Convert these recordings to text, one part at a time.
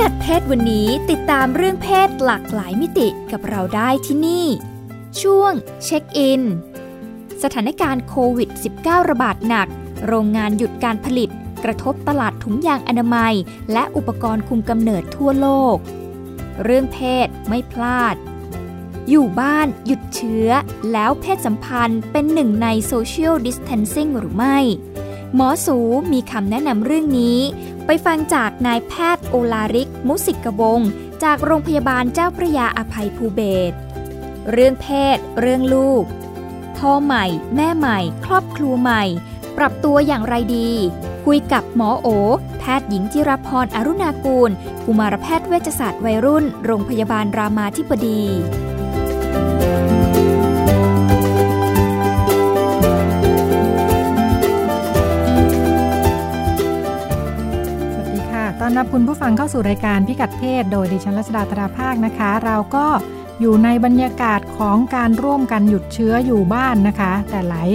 กัดเพศวันนี้ติดตามเรื่องเพศหลากหลายมิติกับเราได้ที่นี่ ช่วงเช็คอิน สถานการณ์โควิด -19 ระบาดหนัก โรงงานหยุดการผลิต กระทบตลาดถุงยางอนามัย และอุปกรณ์คุมกำเนิดทั่วโลก เรื่องเพศไม่พลาด อยู่บ้านหยุดเชื้อ แล้วเพศสัมพันธ์เป็นหนึ่งใน social distancing หรือไม่ หมอสูมีคำแนะนำเรื่องนี้ ไปฟังจากนายแพทย์โอลาริก มุสิกกวงจากโรงพยาบาลเจ้าพระยาอภัยภูเบศเรื่องเพศ เรื่องลูกพ่อใหม่ แม่ใหม่ ครอบครัวใหม่ ปรับตัวอย่างไรดี คุยกับหมอโอ แพทย์หญิงจิรพรอรุณากูล กุมารแพทย์เวชศาสตร์วัยรุ่น โรงพยาบาลรามาธิบดี ต้อนรับคุณผู้ฟังเข้าสู่รายการพิกัดเพศ โดยดิฉันรัชดาธราภาคนะคะ เราก็อยู่ในบรรยากาศของการร่วมกันหยุดเชื้ออยู่บ้านนะคะ แต่หลาย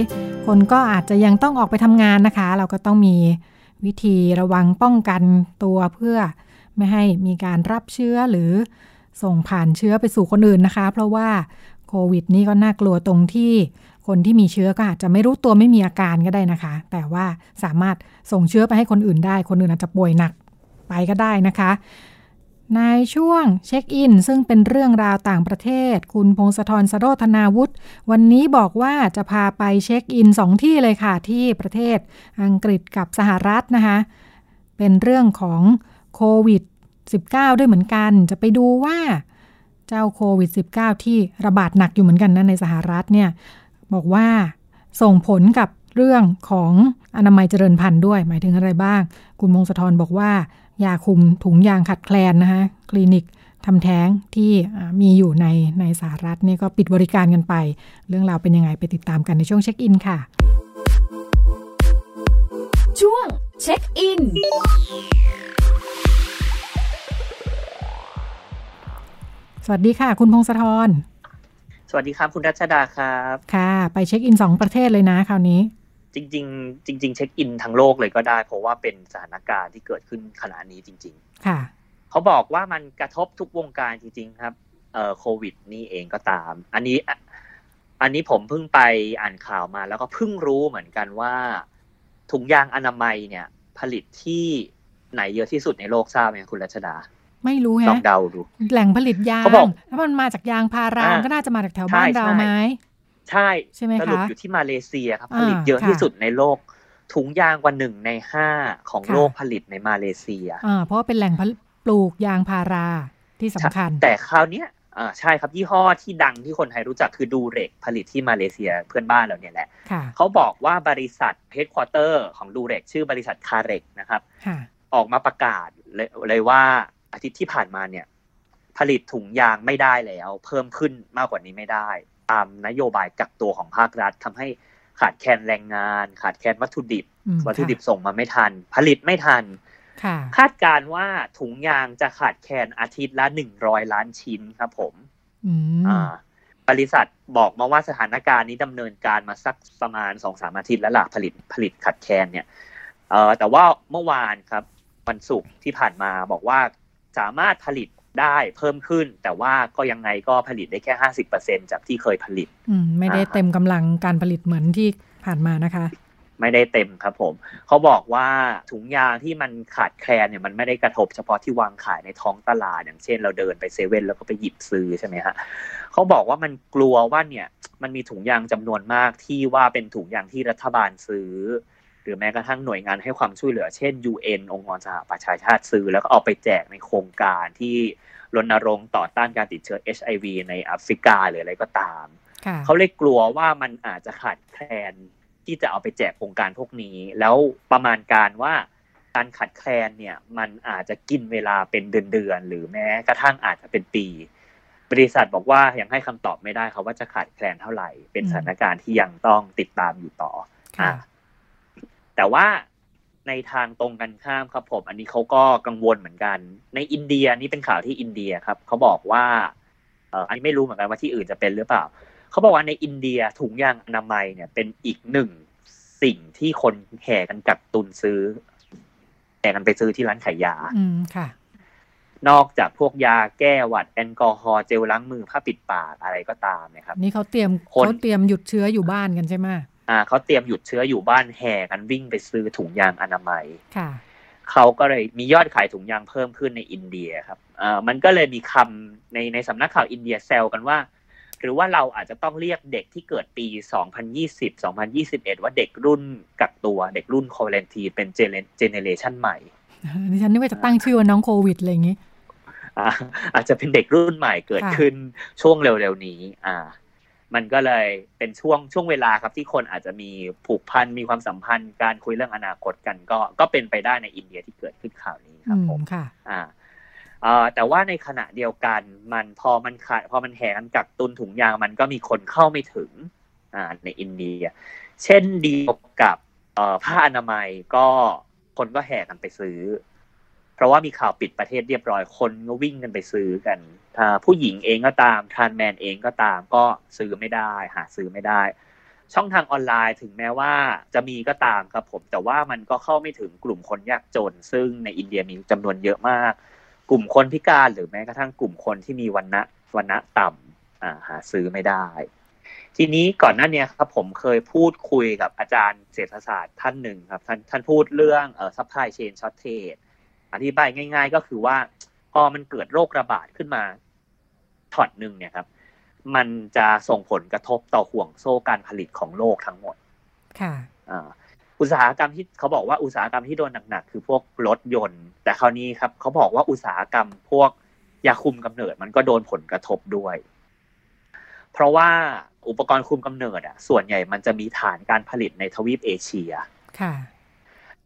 คนก็อาจจะยังต้องออกไปทำงานนะคะ เราก็ต้องมีวิธีระวังป้องกันตัวเพื่อไม่ให้มีการรับเชื้อหรือส่งผ่านเชื้อไปสู่คนอื่นนะคะ เพราะว่าโควิดนี่ก็น่ากลัวตรงที่คนที่มีเชื้อก็อาจจะไม่รู้ตัวไม่มีอาการก็ได้นะคะ แต่ว่าสามารถส่งเชื้อไปให้คนอื่นได้ คนอื่นอาจจะป่วยหนัก ไปก็ได้นะคะ ในช่วงเช็คอิน ซึ่งเป็นเรื่องราวต่างประเทศ คุณพงศธรสโรธนาวุฒิวันนี้บอกว่าจะพาไปเช็คอินสองที่เลยค่ะ ที่ประเทศอังกฤษกับสหรัฐนะคะ เป็นเรื่องของโควิด -19 ด้วยเหมือนกัน จะไปดูว่าเจ้าโควิด -19 ที่ระบาดหนักอยู่เหมือนกันนะในสหรัฐเนี่ยบอกว่าส่งผลกับเรื่องของอนามัยเจริญพันธุ์ด้วย หมายถึงอะไรบ้าง คุณมงสะทรบอกว่า ยาคุมถุงยางขัดแคลนนะคะคลินิกทำแท้งที่อ่ามีอยู่ในในสหรัฐเนี่ยก็ปิดบริการกันไป เรื่องราวเป็นยังไงไปติดตามกันในช่วงเช็คอินค่ะ ช่วงเช็คอินสวัสดีค่ะ คุณพงศธรสวัสดีครับ คุณรัชดาครับ ค่ะ ไปเช็คอินสองประเทศเลยนะคราวนี้ จริง ๆ จริง ๆ เช็คอินทั้งโลกเลยก็ได้ เพราะว่าเป็นสถานการณ์ที่เกิดขึ้นขณะนี้จริงค่ะๆเขาบอกว่ามันกระทบทุกวงการจริง ๆ ครับเอ่อโควิด นี่เองก็ตาม อันนี้อะอันนี้ผมเพิ่งไปอ่านข่าวมาแล้วก็เพิ่งรู้เหมือนกันว่า ถุงยางอนามัยเนี่ย ผลิตที่ไหนเยอะที่สุดในโลกทราบไหมคุณรัชดา ไม่รู้แฮะลองเดาดู แหล่งผลิตยางเขาบอกแล้วมันมาจากยางพาราอ่าก็น่าจะมาจากแถวบ้านใช่เราใช่ไหม ใช่ใช่ไหมสรุปคะอยู่ที่มาเลเซียครับอ่าผลิตเยอะค่ะที่สุดในโลก ถุงยางกว่าหนึ่งในห้าของค่ะโลกผลิตในมาเลเซียอ่าเพราะว่าเป็นแหล่งผลิตปลูกยางพาราที่สำคัญ แต่คราวเนี้ยอ่าใช่ครับยี่ห้อที่ดังที่คนไทยรู้จักคือ Durex ผลิตที่มาเลเซียเพื่อนบ้านเราเนี่ยแหละค่ะเขาบอกว่าบริษัท headquarter ของ Durex ชื่อบริษัท Karex นะครับค่ะออกมาประกาศเลยเลยว่าอาทิตย์ที่ผ่านมาเนี่ย ผลิตถุงยางไม่ได้แล้ว เพิ่มขึ้นมากกว่านี้ไม่ได้ ตามนโยบายกักตัวของภาครัฐทำให้ขาดแคลนแรงงาน ขาดแคลนวัตถุดิบอืมวัตถุดิบส่งมาไม่ทัน ผลิตไม่ทันค่ะคาดการณ์ว่าถุงยางจะขาดแคลนอาทิตย์ละหนึ่งร้อยล้านชิ้นครับผมอืมอ่าบริษัทบอกมาว่าสถานการณ์นี้ดำเนินการมาสักประมาณสองสามอาทิตย์แล้วล่ะผลิตผลิตขัดแคลนเนี่ยเอ่อแต่ว่าเมื่อวานครับวันศุกร์ที่ผ่านมาบอกว่าสามารถผลิต ได้เพิ่มขึ้น แต่ว่าก็ยังไงก็ผลิตได้แค่ห้าสิบเปอร์เซ็นจากที่เคยผลิตอืมไม่ได้อ่าเต็มกำลังการผลิตเหมือนที่ผ่านมานะคะ ไม่ได้เต็มครับผม เขาบอกว่าถุงยางที่มันขาดแคลนเนี่ยมันไม่ได้กระทบเฉพาะที่วางขายในท้องตลาด อย่างเช่น เราเดินไปเซเว่นแล้วก็ไปหยิบซื้อใช่ไหมฮะเขาบอกว่ามันกลัวว่าเนี่ยมันมีถุงยางจำนวนมากที่ว่าเป็นถุงยางที่รัฐบาลซื้อห รือแม้กระทั่งหน่วยงานให้ความช่วยเหลือ เช่น UN องค์กรสหประชาชาติซื้อ แล้วก็เอาไปแจกในโครงการที่รณรงค์ต่อต้านการติดเชื้อ HIV ในแอฟริกาหรืออะไรก็ตามค่ะเขาเลยกลัวว่ามันอาจจะขาดแคลนที่จะเอาไปแจกโครงการพวกนี้ แล้วประมาณการว่าการขาดแคลนเนี่ยมันอาจจะกินเวลาเป็นเดือนๆหรือแม้กระทั่งอาจจะเป็นปี บริษัทบอกว่ายังให้คำตอบไม่ได้ครับว่าจะขาดแคลนเท่าไหร่ เป็นสถานการณ์ที่ยังต้องติดตามอยู่ต่ออ่า แต่ว่าในทางตรงกันข้ามครับผมอันนี้เขาก็กังวลเหมือนกัน ในอินเดียนี่เป็นข่าวที่อินเดียครับเขาบอกว่าเอออันนี้ไม่รู้เหมือนกันว่าที่อื่นจะเป็นหรือเปล่าเขาบอกว่าในอินเดียถุงยางอนามัยเนี่ยเป็นอีกหนึ่งสิ่งที่คนแห่กันกักตุนซื้อแห่กันไปซื้อที่ร้านขายยา อืมค่ะ นอกจากพวกยาแก้หวัดแอลกอฮอล์เจลล้างมือผ้าปิดปากอะไรก็ตามนะครับ นี่เขาเตรียมคนเขาเตรียมหยุดเชื้ออยู่บ้านกันใช่ไหม อ่าเขาเตรียมหยุดเชื้ออยู่บ้านแห่กันวิ่งไปซื้อถุงยางอนามัยค่ะเขาก็เลยมียอดขายถุงยางเพิ่มขึ้นในอินเดียครับอ่ามันก็เลยมีคำในในสำนักข่าวอินเดียแซวกันว่า หรือว่าเราอาจจะต้องเรียกเด็กที่เกิดปี 2020 2021 ว่าเด็กรุ่นกักตัวเด็กรุ่นโคเรนทีเป็นเจเนเรชันใหม่ดิฉันนึกว่าจะตั้งชื่อว่าน้องโควิดอะไรอย่างงี้อ่าอาจจะเป็นเด็กรุ่นใหม่เกิดค่ะขึ้นช่วงเร็วๆนี้ อ่า มันก็เลยเป็นช่วงช่วงเวลาครับที่คนอาจจะมีผูกพันมีความสัมพันธ์ การคุยเรื่องอนาคตกันก็ก็เป็นไปได้ในอินเดียที่เกิดขึ้นข่าวนี้คอืรับมผมค่ะอ่าเอ่อแต่ว่าในขณะเดียวกันมันพอมันขาดพอมันแห่กันกักตุนถุงยางมันก็มีคนเข้าไม่ถึงอ่าในอินเดีย เช่นเดียวกับเอ่อผ้าอนามัยก็คนก็แห่กันไปซื้อ เพราะว่ามีข่าวปิดประเทศเรียบร้อยคนก็วิ่งกันไปซื้อกันอ่า ผู้หญิงเองก็ตามทานแมนเองก็ตามก็ซื้อไม่ได้ หาซื้อไม่ได้ ช่องทางออนไลน์ถึงแม้ว่าจะมีก็ตามครับผม แต่ว่ามันก็เข้าไม่ถึงกลุ่มคนยากจน ซึ่งในอินเดียมีจำนวนเยอะมาก กลุ่มคนพิการหรือแม้กระทั่งกลุ่มคนที่มีวันณะวันณะต่ำหาซื้อไม่ได้ ทีนี้ก่อนหน้านี้ครับผมเคยพูดคุยกับอาจารย์เศรษฐศาสตร์ท่านหนึ่งครับท่านท่านพูดเรื่องเอ่อ supply chain shortage อธิบายง่าย ๆ ก็คือว่าพอมันเกิดโรคระบาดขึ้นมา ช็อตหนึ่งเนี่ยครับ มันจะส่งผลกระทบต่อห่วงโซ่การผลิตของโลกทั้งหมด ค่ะอ่าอุตสาหกรรมที่เขาบอกว่าอุตสาหกรรมที่โดนหนักๆคือพวกรถยนต์ แต่คราวนี้ครับเขาบอกว่าอุตสาหกรรมพวกยาคุมกำเนิดมันก็โดนผลกระทบด้วย เพราะว่าอุปกรณ์คุมกำเนิดอะ ส่วนใหญ่มันจะมีฐานการผลิตในทวีปเอเชีย ค่ะ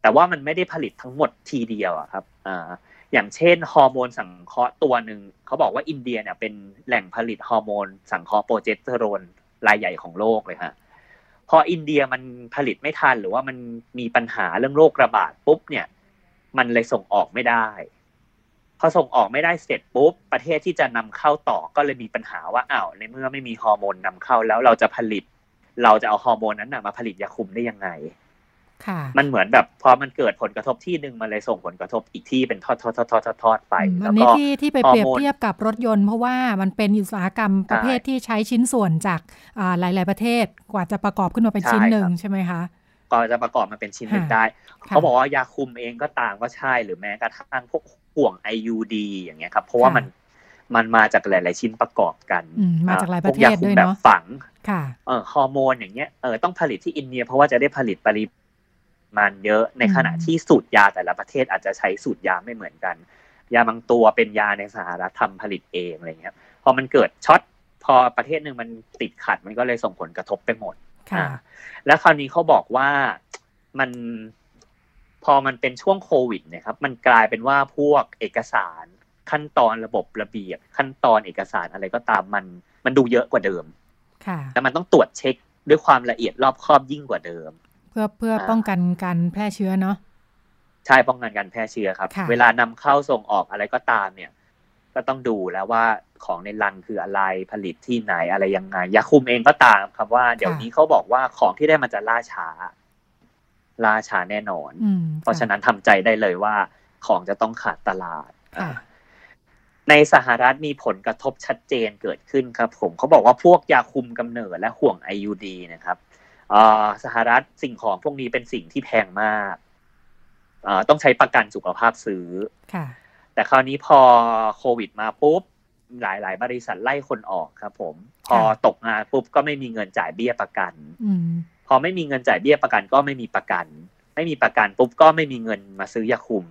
แต่ว่ามันไม่ได้ผลิตทั้งหมดทีเดียวอะครับอ่า อย่างเช่นฮอร์โมนสังเคราะห์ตัวหนึ่งเขาบอกว่าอินเดียเนี่ยเป็นแหล่งผลิตฮอร์โมนสังเคราะห์โปรเจสเตอโรนรายใหญ่ของโลกเลยฮะพออินเดียมันผลิตไม่ทันหรือว่ามันมีปัญหาเรื่องโรคระบาดปุ๊บเนี่ยมันเลยส่งออกไม่ได้ พอส่งออกไม่ได้เสร็จปุ๊บ ประเทศที่จะนำเข้าต่อก็เลยมีปัญหาว่าอ้าวในเมื่อไม่มีฮอร์โมนนำเข้าแล้วเราจะผลิต เราจะเอาฮอร์โมนนั้นนะมาผลิตยาคุมได้ยังไง มันเหมือนแบบพอมันเกิดผลกระทบที่หนึ่งมันเลยส่งผลกระทบอีกที่เป็นทอดทอดทอดทอดทอดทอดไปอืมแล้อัวนนี้ก็ที่ที่ไปฮอร์โมนเปรียบเทียบกับรถยนต์เพราะว่ามันเป็นอุตสาหกรรมประเภทใช่ที่ใช้ชิ้นส่วนจากอ่าหลาย ๆ ประเทศกว่าจะประกอบขึ้นมาเป็นใช่ชิ้นหนึ่งครับใช่ไหมคะก็จะประกอบมาเป็นชิ้นหนึ่งค่ะได้ค่ะเขาบอกว่ายาคุมเองก็ตามก็ใช่หรือแม้กระทั่งพวกห่วง IUD อย่างเงี้ยครับเพราะว่ามันมันมาจากหลาย ๆ ชิ้นประกอบกันอืมมาจากหลายประเทศพกคุด้มวยแบบเนาะฝัง ค่ะ เออฮอร์โมนอย่างเงี้ย เออต้องผลิตที่อินเดียเพราะว่าจะได้ผลิตปริ มาณเยอะในขณะอืมที่สูตรยาแต่ละประเทศอาจจะใช้สูตรยาไม่เหมือนกัน ยาบางตัวเป็นยาในสหรัฐทำผลิตเองอะไรเงี้ยพอมันเกิดช็อตพอประเทศหนึ่งมันติดขัดมันก็เลยส่งผลกระทบไปหมดค่ะอ่าแล้วคราวนี้เขาบอกว่ามันพอมันเป็นช่วงโควิดเนะครับ มันกลายเป็นว่าพวกเอกสารขั้นตอนระบบระเบียบ ขั้นตอนเอกสารอะไรก็ตามมัน มันดูเยอะกว่าเดิม ค่ะแล้วมันต้องตรวจเช็คด้วยความละเอียดรอบคอบยิ่งกว่าเดิม เพื่อเพื่ออ่าป้องกันการแพร่เชื้อเนาะใช่ป้องกันการแพร่เชื้อครับค่ะเวลานำเข้าส่งออกอะไรก็ตามเนี่ย ก็ต้องดูแล้วว่าของในรังคืออะไรผลิตที่ไหนอะไรยังไงยาคุมเองก็ตามครับว่า เดี๋ยวนี้เขาบอกว่าของที่ได้มันจะล่าช้าล่าช้าแน่นอนอืมเพราะฉะนั้นทำใจได้เลยว่า ของจะต้องขาดตลาดค่ะในสหรัฐมีผลกระทบชัดเจนเกิดขึ้นครับ ผมเขาบอกว่าพวกยาคุมกำเนิดและห่วง IUD นะครับเอ่อ สหรัฐสิ่งของพวกนี้เป็นสิ่งที่แพงมากเอ่อต้องใช้ประกันสุขภาพซื้อค่ะแต่คราวนี้พอโควิดมาปุ๊บ หลายๆ บริษัทไล่คนออกครับผม พอตกงานปุ๊บก็ไม่มีเงินจ่ายเบี้ยประกันอืมพอไม่มีเงินจ่ายเบี้ยประกันก็ไม่มีประกัน ไม่มีประกันปุ๊บก็ไม่มีเงินมาซื้อยาคุม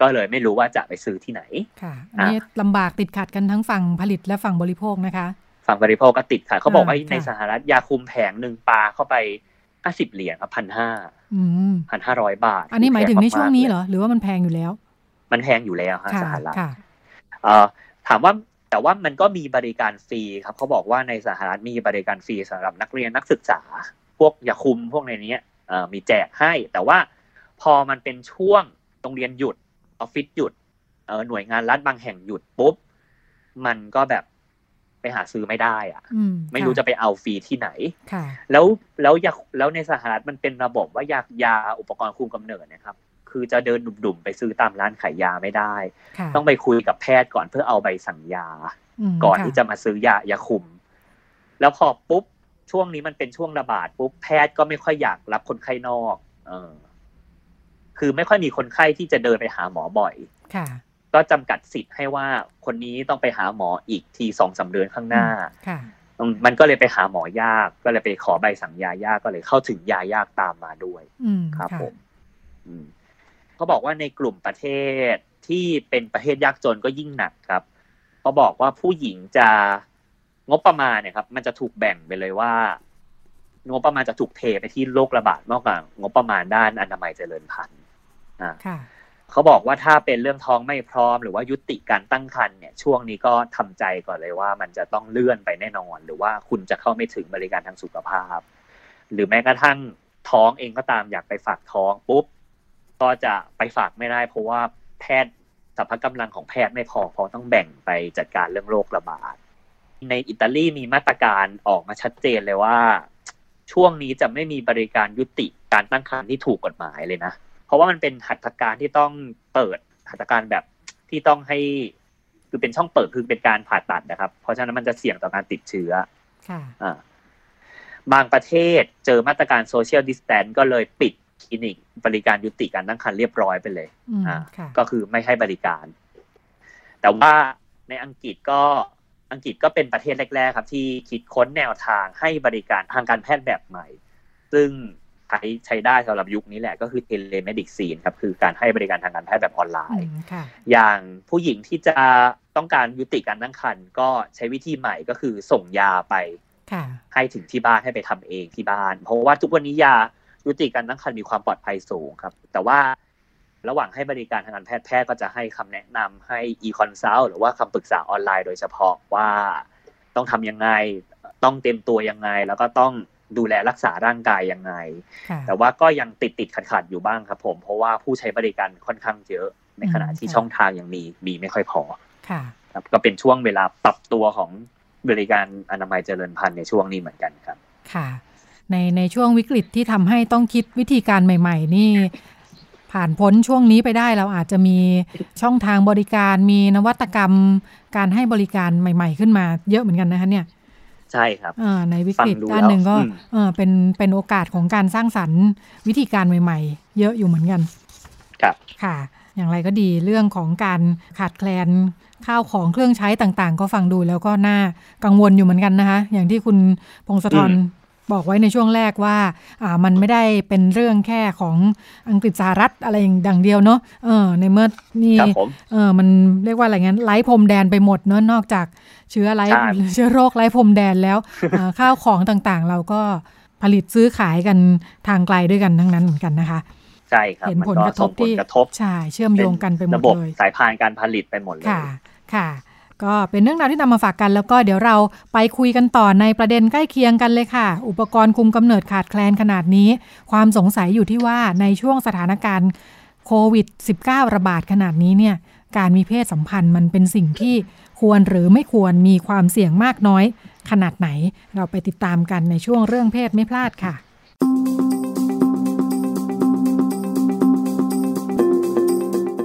ก็เลยไม่รู้ว่าจะไปซื้อที่ไหน ค่ะอันนี้ลำบากติดขัดกันทั้งฝั่งผลิตและฝั่งบริโภคนะคะ ฝั่งบริโภคก็ติดค่ะเขาบอกว่าอ่าในค่ะสหรัฐยาคุมแผงหนึ่งปลาเข้าไปห้าสิบเหรียญครับพันห้าอืมพันห้าร้อยบาท อันนี้หมายถึงในช่วงนี้เหรออหรือว่ามันแพงอยู่แล้ว มันแพงอยู่แล้วฮะค่ะสหรัฐค่ะเอ่อถามว่าแต่ว่ามันก็มีบริการฟรีครับเขาบอกว่าในสหรัฐมีบริการฟรีสำหรับนักเรียนนักศึกษา พวกยาคุมพวกในนี้มีแจกให้ แต่ว่าพอมันเป็นช่วงโรงเรียนหยุดออฟฟิศหยุดหน่วยงานรัฐบางแห่งหยุดปุ๊บ มันก็แบบ ไปหาซื้อไม่ได้อะไม่รู้จะไปเอาฟรีที่ไหนแล้วแล้วอยากแล้วในสหรัฐมันเป็นระบบว่ายายาอุปกรณ์คุมกำเนิดนะครับ คือจะเดินดุ่มๆไปซื้อตามร้านขายยาไม่ได้ ต้องไปคุยกับแพทย์ก่อนเพื่อเอาใบสั่งยา ก่อนที่จะมาซื้อยายาคุม แล้วพอปุ๊บช่วงนี้มันเป็นช่วงระบาดปุ๊บแพทย์ก็ไม่ค่อยอยากรับคนไข้นอก เออ คือไม่ค่อยมีคนไข้ที่จะเดินไปหาหมอบ่อยค่ะ ก็จำกัดสิทธิ์ให้ว่าคนนี้ต้องไปหาหมออีกทีสองสาเดือนข้างหน้ามันก็เลยไปหาหมอยาก ก็เลยไปขอใบสั่งยายากก็เลยเข้าถึงยายากตามมาด้วยครับผมเขาบอกว่าในกลุ่มประเทศที่เป็นประเทศยากจนก็ยิ่งหนักครับเขาบอกว่าผู้หญิงจะงบประมาณเนี่ยครับ มันจะถูกแบ่งไปเลยว่า งบประมาณจะถูกเทไปที่โรคระบาดมากกว่างบประมาณด้านอนามัยเจริญพันธุ์อ่า เขาบอกว่าถ้าเป็นเรื่องท้องไม่พร้อม หรือว่ายุติการตั้งครรภ์เนี่ยช่วงนี้ก็ทำใจก่อนเลยว่ามันจะต้องเลื่อนไปแน่นอน หรือว่าคุณจะเข้าไม่ถึงบริการทางสุขภาพ หรือแม้กระทั่งท้องเองก็ตามอยากไปฝากท้องปุ๊บก็จะไปฝากไม่ได้ เพราะว่าแพทย์สัพพกำลังของแพทย์ไม่พอเพราะต้องแบ่งไปจัดการเรื่องโรคระบาดในอิตาลีมีมาตรการออกมาชัดเจนเลยว่า ช่วงนี้จะไม่มีบริการยุติการตั้งครรภ์ที่ถูกกฎหมายเลยนะ เพราะว่ามันเป็นหัตถการที่ต้องเปิดหัตถการแบบที่ต้องให้คือเป็นช่องเปิดคือเป็นการผ่าตัดนะครับ เพราะฉะนั้นมันจะเสี่ยงต่อการติดเชื้อค่ะบางประเทศเจอมาตรการ social distance ก็เลยปิดคลินิกบริการยุติการตั้งครรภ์เรียบร้อยไปเลยอ่าก็คือไม่ให้บริการ แต่ว่าในอังกฤษก็อังกฤษก็เป็นประเทศแรก ๆ ครับ ที่คิดค้นแนวทางให้บริการทางการแพทย์แบบใหม่ ซึ่ง ใช้ใช้ได้สำหรับยุคนี้แหละก็คือ telemedicine ครับคือการให้บริการทางการแพทย์แบบออนไลน์ อย่างผู้หญิงที่จะต้องการยุติการตั้งครรภ์ก็ใช้วิธีใหม่ก็คือส่งยาไปให้ถึงที่บ้านให้ไปทำเองที่บ้าน เพราะว่าทุกวันนี้ยายุติการตั้งครรภ์มีความปลอดภัยสูงครับ แต่ว่าระหว่างให้บริการทางการแพทย์แพทย์ก็จะให้คำแนะนำให้ e-consult หรือว่าคำปรึกษาออนไลน์โดยเฉพาะว่าต้องทำยังไงต้องเต็มตัวยังไง แล้วก็ต้อง ดูแลรักษาร่างกายยังไง แต่ว่าก็ยังติดติดขัดขัดอยู่บ้างครับผม เพราะว่าผู้ใช้บริการค่อนข้างเยอะ ในขณะที่ช่องทางยังมีมีไม่ค่อยพอค่ะครับก็เป็นช่วงเวลาปรับตัวของบริการอนามัยเจริญพันธุ์ในช่วงนี้เหมือนกันครับ ค่ะ ในในช่วงวิกฤตที่ทำให้ต้องคิดวิธีการใหม่ ๆ นี่ผ่านพ้นช่วงนี้ไปได้เราอาจจะมีช่องทางบริการมีนวัตกรรม การให้บริการใหม่ ๆ ขึ้นมาเยอะเหมือนกันนะคะเนี่ย ใช่ครับในวิกฤตด้านหนึ่งก็เป็นเป็นโอกาสของการสร้างสรรค์วิธีการใหม่ ๆ เยอะอยู่เหมือนกัน ครับค่ะ อย่างไรก็ดีเรื่องของการขาดแคลนข้าวของเครื่องใช้ต่างๆ ก็ฟังดูแล้วก็น่ากังวลอยู่เหมือนกันนะคะ อย่างที่คุณพงศธร บอกไว้ในช่วงแรกว่าอ่ามันไม่ได้เป็นเรื่องแค่ของอังกฤษสหรัฐอะไรอย่างเดียวเนาะเออในเมื่อนี่เออมันเรียกว่าอะไรงั้นไร้พรมแดนไปหมดเนาะนอกจากเชื้อไร้เชื้อโรคไร้พรมแดนแล้วข้าวของต่างๆ เราก็ผลิตซื้อขายกันทางไกลด้วยกันทั้งนั้นเหมือนกันนะคะใช่ครับเห็นผลกระทบที่ใช่เชื่อมโยงกันไปหมดเลยสายพานการผลิตไปหมดเลยค่ะค่ะ ก็เป็นเรื่องราวที่นำมาฝากกันแล้วก็เดี๋ยวเราไปคุยกันต่อในประเด็นใกล้เคียงกันเลยค่ะ อุปกรณ์คุมกำเนิดขาดแคลนขนาดนี้ ความสงสัยอยู่ที่ว่าในช่วงสถานการณ์โควิด -19 ระบาดขนาดนี้เนี่ยการมีเพศสัมพันธ์มันเป็นสิ่งที่ควรหรือไม่ควรมีความเสี่ยงมากน้อย ขนาดไหนเราไปติดตามกันในช่วงเรื่องเพศไม่พลาดค่ะ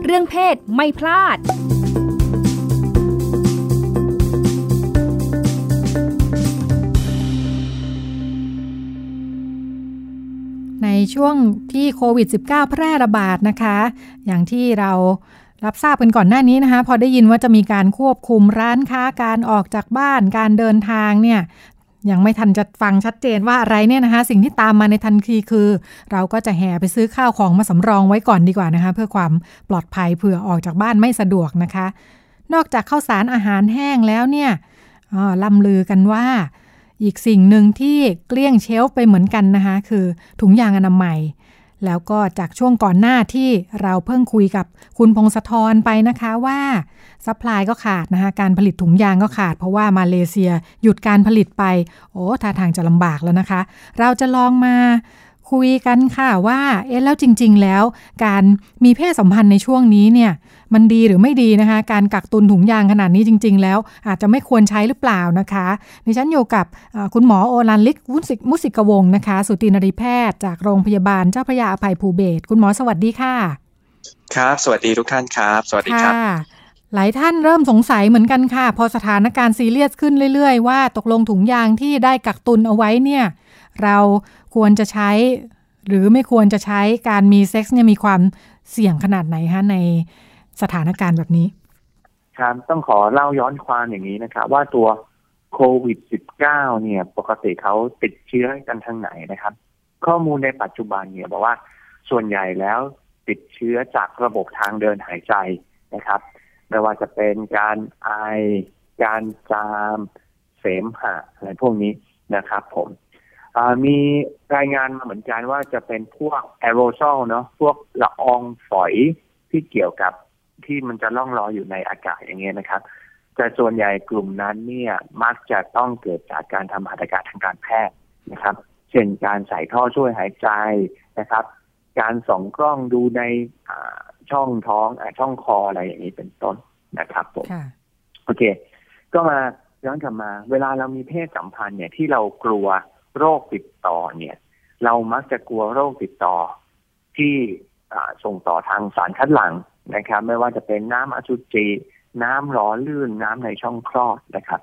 เรื่องเพศไม่พลาด ในช่วงที่โควิด -19 แพร่ระบาดนะคะ อย่างที่เรารับทราบกันก่อนหน้านี้นะคะ พอได้ยินว่าจะมีการควบคุมร้านค้าการออกจากบ้านการเดินทางเนี่ยยังไม่ทันจะฟังชัดเจนว่าอะไรเนี่ยนะคะ สิ่งที่ตามมาในทันทีคือ เราก็จะแห่ไปซื้อข้าวของมาสำรองไว้ก่อนดีกว่านะคะ เพื่อความปลอดภัยเผื่อออกจากบ้านไม่สะดวกนะคะ นอกจากข้าวสารอาหารแห้งแล้วเนี่ยล่ำลือกันว่า อีกสิ่งหนึ่งที่เกลี้ยง shelf ไปเหมือนกันนะคะคือถุงยางอนามัย แล้วก็จากช่วงก่อนหน้าที่เราเพิ่งคุยกับคุณพงศธรไปนะคะว่า supply ก็ขาดนะคะการผลิตถุงยางก็ขาด เพราะว่ามาเลเซียหยุดการผลิตไป โอ้ท่าทางจะลำบากแล้วนะคะ เราจะลองมา คุยกันค่ะว่า เอ๊ะแล้วจริง ๆ แล้ว การมีเพศสัมพันธ์ในช่วงนี้เนี่ย มันดีหรือไม่ดีนะคะ การกักตุนถุงยางขนาดนี้จริง ๆ แล้ว อาจจะไม่ควรใช้หรือเปล่านะคะดิฉันอยู่กับคุณหมอโอลันลิกวุสิกมุสิกวงศ์นะคะ สูตินรีแพทย์จากโรงพยาบาลเจ้าพระยาอภัยภูเบศคุณหมอสวัสดีค่ะ ครับ สวัสดีทุกท่านครับ สวัสดีครับหลายท่านเริ่มสงสัยเหมือนกันค่ะ พอสถานการณ์ซีเรียสขึ้นเรื่อย ๆ ว่าตกลงถุงยางที่ได้กักตุนเอาไว้เนี่ย เรา ควรจะใช้ หรือไม่ควรจะใช้การมีเซ็กซ์เนี่ยมีความเสี่ยงขนาดไหนคะในสถานการณ์แบบนี้ ครับต้องขอเล่าย้อนความอย่างนี้นะครับ ว่าตัวโควิด -19 เนี่ย ปกติเขาติดเชื้อกันทางไหนนะครับ ข้อมูลในปัจจุบันเนี่ยบอกว่าส่วนใหญ่แล้วติดเชื้อจากระบบทางเดินหายใจนะครับ ไม่ว่าจะเป็นการไอ การจาม เสมหะอะไรพวกนี้นะครับ ผม มีรายงานมาเหมือนกันว่าจะเป็นพวกแอโรซอลเนาะพวกละอองฝอยที่เกี่ยวกับที่มันจะล่องลอยอยู่ในอากาศอย่างเงี้ยนะครับ แต่ส่วนใหญ่กลุ่มนั้นเนี่ยมักจะต้องเกิดจากการทำหัตถการทางการแพทย์นะครับ เช่นการใส่ท่อช่วยหายใจนะครับ การส่องกล้องดูในช่องท้องช่องคออะไรอย่างนี้เป็นต้นนะครับผมโอเค ก็มาย้อนกลับมา เวลาเรามีเพศสัมพันธ์เนี่ยที่เรากลัว โรคติดต่อเนี่ย เรามักจะกลัวโรคติดต่อที่ส่งต่อทางสารคัดหลั่งนะครับ ไม่ว่าจะเป็นน้ำอสุจิน้ำหล่อลื่นน้ำในช่องคลอดนะครับ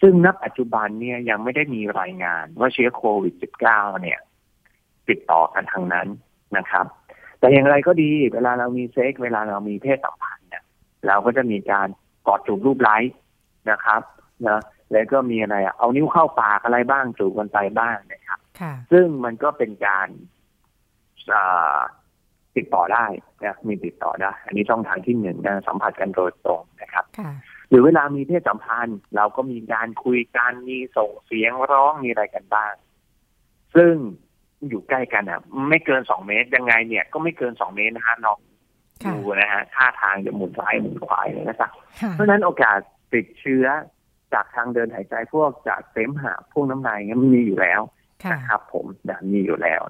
ซึ่งณปัจจุบันเนี่ยยังไม่ได้มีรายงานว่าเชื้อโควิด -19 เนี่ย ติดต่อกันทางนั้นนะครับ แต่อย่างไรก็ดีเวลาเรามีเซ็ก เวลาเรามีเพศสัมพันธ์เนี่ยเราก็จะมีการกอดจูบรูปไล้นะครับนะ แล้วก็มีอะไรเอานิ้วเข้าปากอะไรบ้างจูบกันไปบ้างนะครับซึ่งมันก็เป็นการติดต่อได้นะมีติดต่อได้ อันนี้ช่องทางที่หนึ่งนะสัมผัสกันโดยตรงนะครับหรือเวลามีเพศสัมพันธ์ เราก็มีการคุยกันมีส่งเสียงร้องมีอะไรกันบ้าง ซึ่งอยู่ใกล้กันอะ ไม่เกินสองเมตรยังไงเนี่ย ก็ไม่เกินสองเมตรนะฮะน้องดูนะฮะท่าทางจะหมุนซ้ายหมุนขวาเลยนะครับเพราะฉะนั้นโอกาสติดเชื้อ จากทางเดินหายใจพวกจากเสมหะพวกน้ำลายมันมีอยู่แล้วนะครับผมมีอยู่แล้ว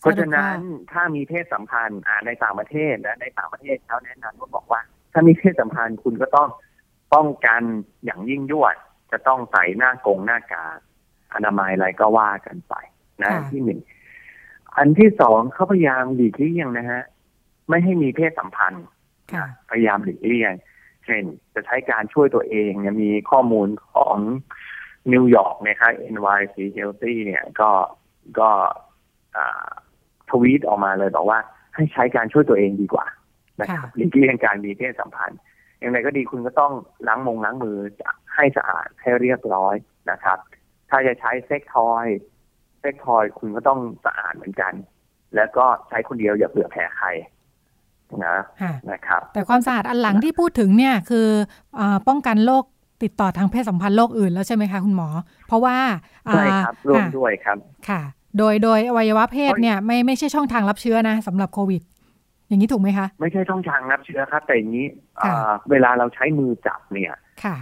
เพราะฉะนั้นถ้ามีเพศสัมพันธ์ในต่างประเทศนะในต่างประเทศเขาแนะนำว่าบอกว่า ถ้ามีเพศสัมพันธ์คุณก็ต้องป้องกันอย่างยิ่งยวด จะต้องใส่หน้ากงหน้ากากอนามัยอะไรก็ว่ากันไปนะที่หนึ่งอันที่สองเขาพยายามหลีกเลี่ยงนะฮะ ไม่ให้มีเพศสัมพันธ์พยายามหลีกเลี่ยง เช่นจะใช้การช่วยตัวเองเนี่ยมีข้อมูลของนิวยอร์กนะครับ NYC Healthy เนี่ยก็ก็ทวีตออกมาเลยบอกว่าให้ใช้การช่วยตัวเองดีกว่านะครับหลีกเลี่ยงการมีเพศสัมพันธ์อย่างไรก็ดีคุณก็ต้องล้างมงล้างมือให้สะอาดให้เรียบร้อยนะครับ ถ้าจะใช้เซ็กทอยเซ็กทอยคุณก็ต้องสะอาดเหมือนกัน แล้วก็ใช้คนเดียวอย่าเผื่อแผ่ใคร นะนะครับ แต่ความสะอาดอันหลังที่พูดถึงเนี่ยคืออป้องกันโรคติดต่อทางเพศสัมพันธ์โรคอื่นแล้วใช่ไหมคะคุณหมอ เพราะว่าใช่ครับร่วมด้วยครับค่ะ โดยโดยอวัยวะเพศเนี่ยไม่ไม่ใช่ช่องทางรับเชื้อนะสำหรับโควิด อย่างนี้ถูกไหมคะ ไม่ใช่ช่องทางรับเชื้อครับ แต่อย่างนี้เวลาเราใช้มือจับเนี่ย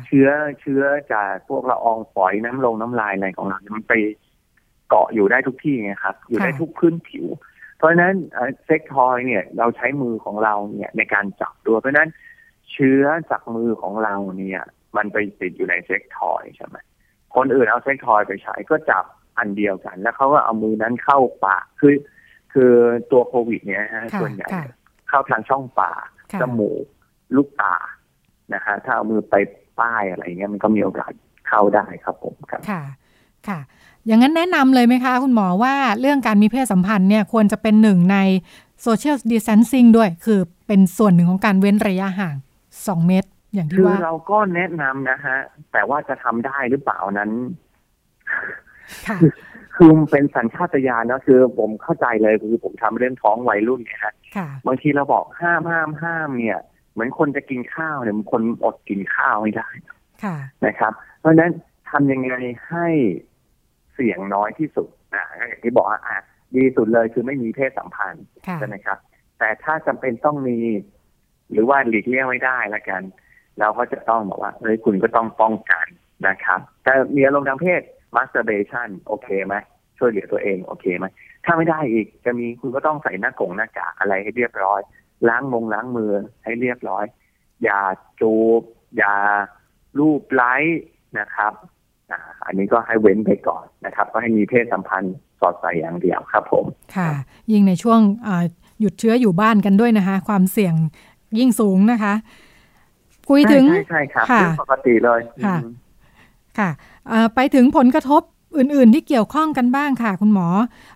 เชื้อเชื้อจากพวกละอองฝอยน้ำลงน้ำลายอะไรของเรา มันไปเกาะอยู่ได้ทุกที่ไงครับ อยู่ได้ทุกพื้นผิว ราะฉะนั้นเซ็กทอยเนี่ยเราใช้มือของเราเนี่ยในการจับตัวเพราะฉะนั้นเชื้อจากมือของเราเนี่ย มันไปติดอยู่ในเซ็กทอยใช่ไหมคนอื่นเอาเซ็กทอยไปใช้ก็จับอันเดียวกัน แล้วเขาก็เอามือนั้นเข้าปากคือคือตัวโควิดเนี่ยฮะส่วนใหญ่เข้าทางช่องปากจมูกลูกตานะคะ ถ้าเอามือไปป้ายอะไรเงี้ยมันก็มีโอกาสเข้าได้ครับผมครับค่ะ ค่ะ อย่างนั้นแนะนำเลยไหมคะ คุณหมอว่าเรื่องการมีเพศสัมพันธ์เนี่ยควรจะเป็นหนึ่งในโซเชียลดิสเทนซิ่งด้วย คือเป็นส่วนหนึ่งของการเว้นระยะห่างสองเมตร อย่างที่ว่า คือเราก็แนะนำนะฮะ แต่ว่าจะทำได้หรือเปล่านั้นคือเป็นสัญชาตญาณนะคือผมเข้าใจเลยคือผมทำเรื่องท้องวัยรุ่นเนี่ยฮะบางทีเราบอกห้ามห้ามห้ามเนี่ย เหมือนคนจะกินข้าวเนี่ยมันคนอดกินข้าวไม่ได้นะครับ เพราะฉะนั้นทำยังไงให้ เสี่ยงน้อยที่สุดอ่าอย่างที่บอกอะดีสุดเลยคือไม่มีเพศสัมพันธ์ค่ะใช่ไหมครับ แต่ถ้าจำเป็นต้องมี หรือว่าหลีกเลี่ยงไม่ได้ละกัน เราก็จะต้องบอกว่าเฮ้ยคุณก็ต้องป้องกันนะครับ แต่มีอารมณ์ทางเพศ masturbation โอเคไหมช่วยเหลือตัวเองโอเคไหมถ้าไม่ได้อีกจะมีคุณก็ต้องใส่หน้ากงหน้ากากอะไรให้เรียบร้อย ล้างมงล้างมือให้เรียบร้อย อย่าจูบอย่ารูปไล้นะครับ อ่าอันนี้ก็ให้เว้นไปก่อนนะครับ ก็ให้มีเพศสัมพันธ์สอดใส่อย่างเดียวครับผม ค่ะ ยิ่งในช่วงอ่าหยุดเชื้ออยู่บ้านกันด้วยนะคะ ความเสี่ยงยิ่งสูงนะคะ คุยถึงใช่ใช่ครับค่ะเรื่องปกติเลยค่ะอืมค่ะเอ่อไปถึงผลกระทบอื่น ๆ ที่เกี่ยวข้องกันบ้างค่ะ คุณหมอ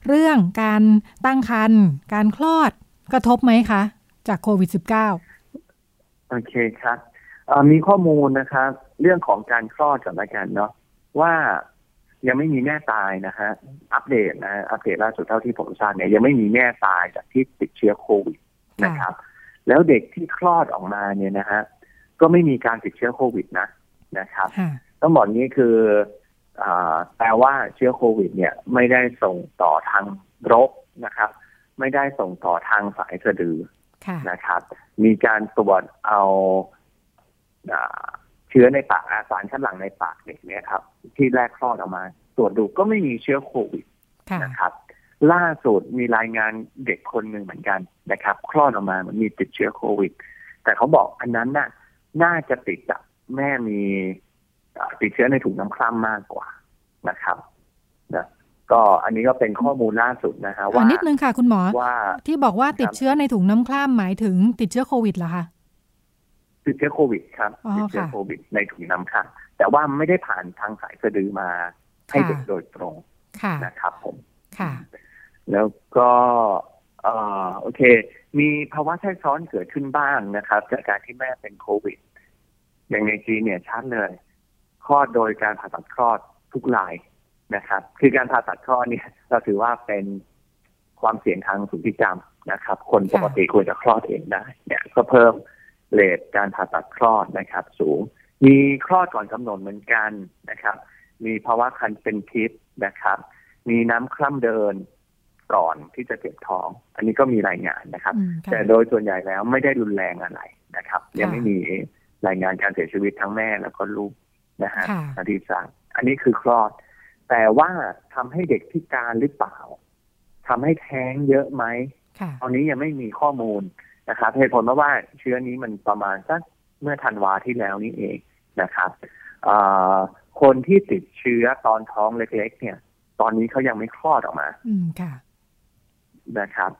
เรื่องการตั้งครรภ์การคลอดกระทบไหมคะ จากโควิด -19 โอเคครับเอ่อมีข้อมูลนะครับ เรื่องของการคลอดก่อนละกันเนาะ ว่ายังไม่มีแม่ตายนะฮะอัปเดตนะฮะอัปเดตล่าสุดเท่าที่ผมทราบเนี่ยยังไม่มีแม่ตายจากที่ติดเชื้อโควิดนะครับ แล้วเด็กที่คลอดออกมาเนี่ยนะฮะก็ไม่มีการติดเชื้อโควิดนะนะครับค่ะต้องบอกงี้คืออาแปลว่าเชื้อโควิด เนี่ย ไม่ได้ส่งต่อทางรกนะครับ ไม่ได้ส่งต่อทางสายสะดือค่ะนะครับ มีการตรวจเอาอ่า เชื้อในปากอาสารคัดหลั่งในปากเด็กเนี่ยครับ ที่แรกคลอดออกมา ตรวจดูก็ไม่มีเชื้อโควิดค่ะนะครับ ล่าสุดมีรายงานเด็กคนหนึ่งเหมือนกันนะครับ คลอดออกมามันมีติดเชื้อโควิด แต่เขาบอกอันนั้นน่ะ น่าจะติดจากแม่มีอ่าติดเชื้อในถุงน้ำคร่ำมากกว่านะครับนะก็อันนี้ก็เป็นข้อมูลล่าสุดนะฮะอ่าว่านิดนึงค่ะคุณหมอว่าที่บอกว่าติดครับเชื้อในถุงน้ำคร่ำหมายถึงติดเชื้อโควิดเหรอคะ ติดเชื้อโควิดครับอ๋อติดเชื้อค่ะโควิดในถุงน้ำคร่ำแต่ว่าไม่ได้ผ่านทางสายสะดือมาให้ค่ะเด็กโดยตรงค่ะนะครับผมค่ะ แล้วก็เอ่อโอเค มีภาวะแทรกซ้อนเกิดขึ้นบ้างนะครับ จากการที่แม่เป็นโควิด อย่างในจีนเนี่ยชัดเลยคลอดโดยการผ่าตัดคลอดทุกรายนะครับ คือการผ่าตัดคลอดเนี่ย เราถือว่าเป็นความเสี่ยงทางสุขภาพนะครับ คนปกติควรจะคลอดเองได้ เนี่ย ก็เพิ่ม เลทการผ่าตัดคลอดนะครับ สูง มีคลอดก่อนกำหนดเหมือนกันนะครับ มีภาวะคันเป็นพิษนะครับ มีน้ำคร่ำเดินก่อนที่จะเจ็บท้อง อันนี้ก็มีรายงานนะครับอืมค่ะแต่โดยส่วนใหญ่แล้วไม่ได้รุนแรงอะไรนะครับค่ะยังไม่มีรายงานการเสียชีวิตทั้งแม่แล้วก็ลูกนะฮะค่ะอันที่สามอันนี้คือคลอด แต่ว่าทำให้เด็กพิการหรือเปล่าทำให้แท้งเยอะไหมค่ะตอนนี้ยังไม่มีข้อมูล นะครับเหตุผลเพราะว่าเชื้อนี้มันประมาณสักเมื่อธันวาที่แล้วนี่เองนะครับเอ่อคนที่ติดเชื้อตอนท้องเล็กๆ เนี่ย ตอนนี้เขายังไม่คลอดออกมา อืมค่ะ นะครับ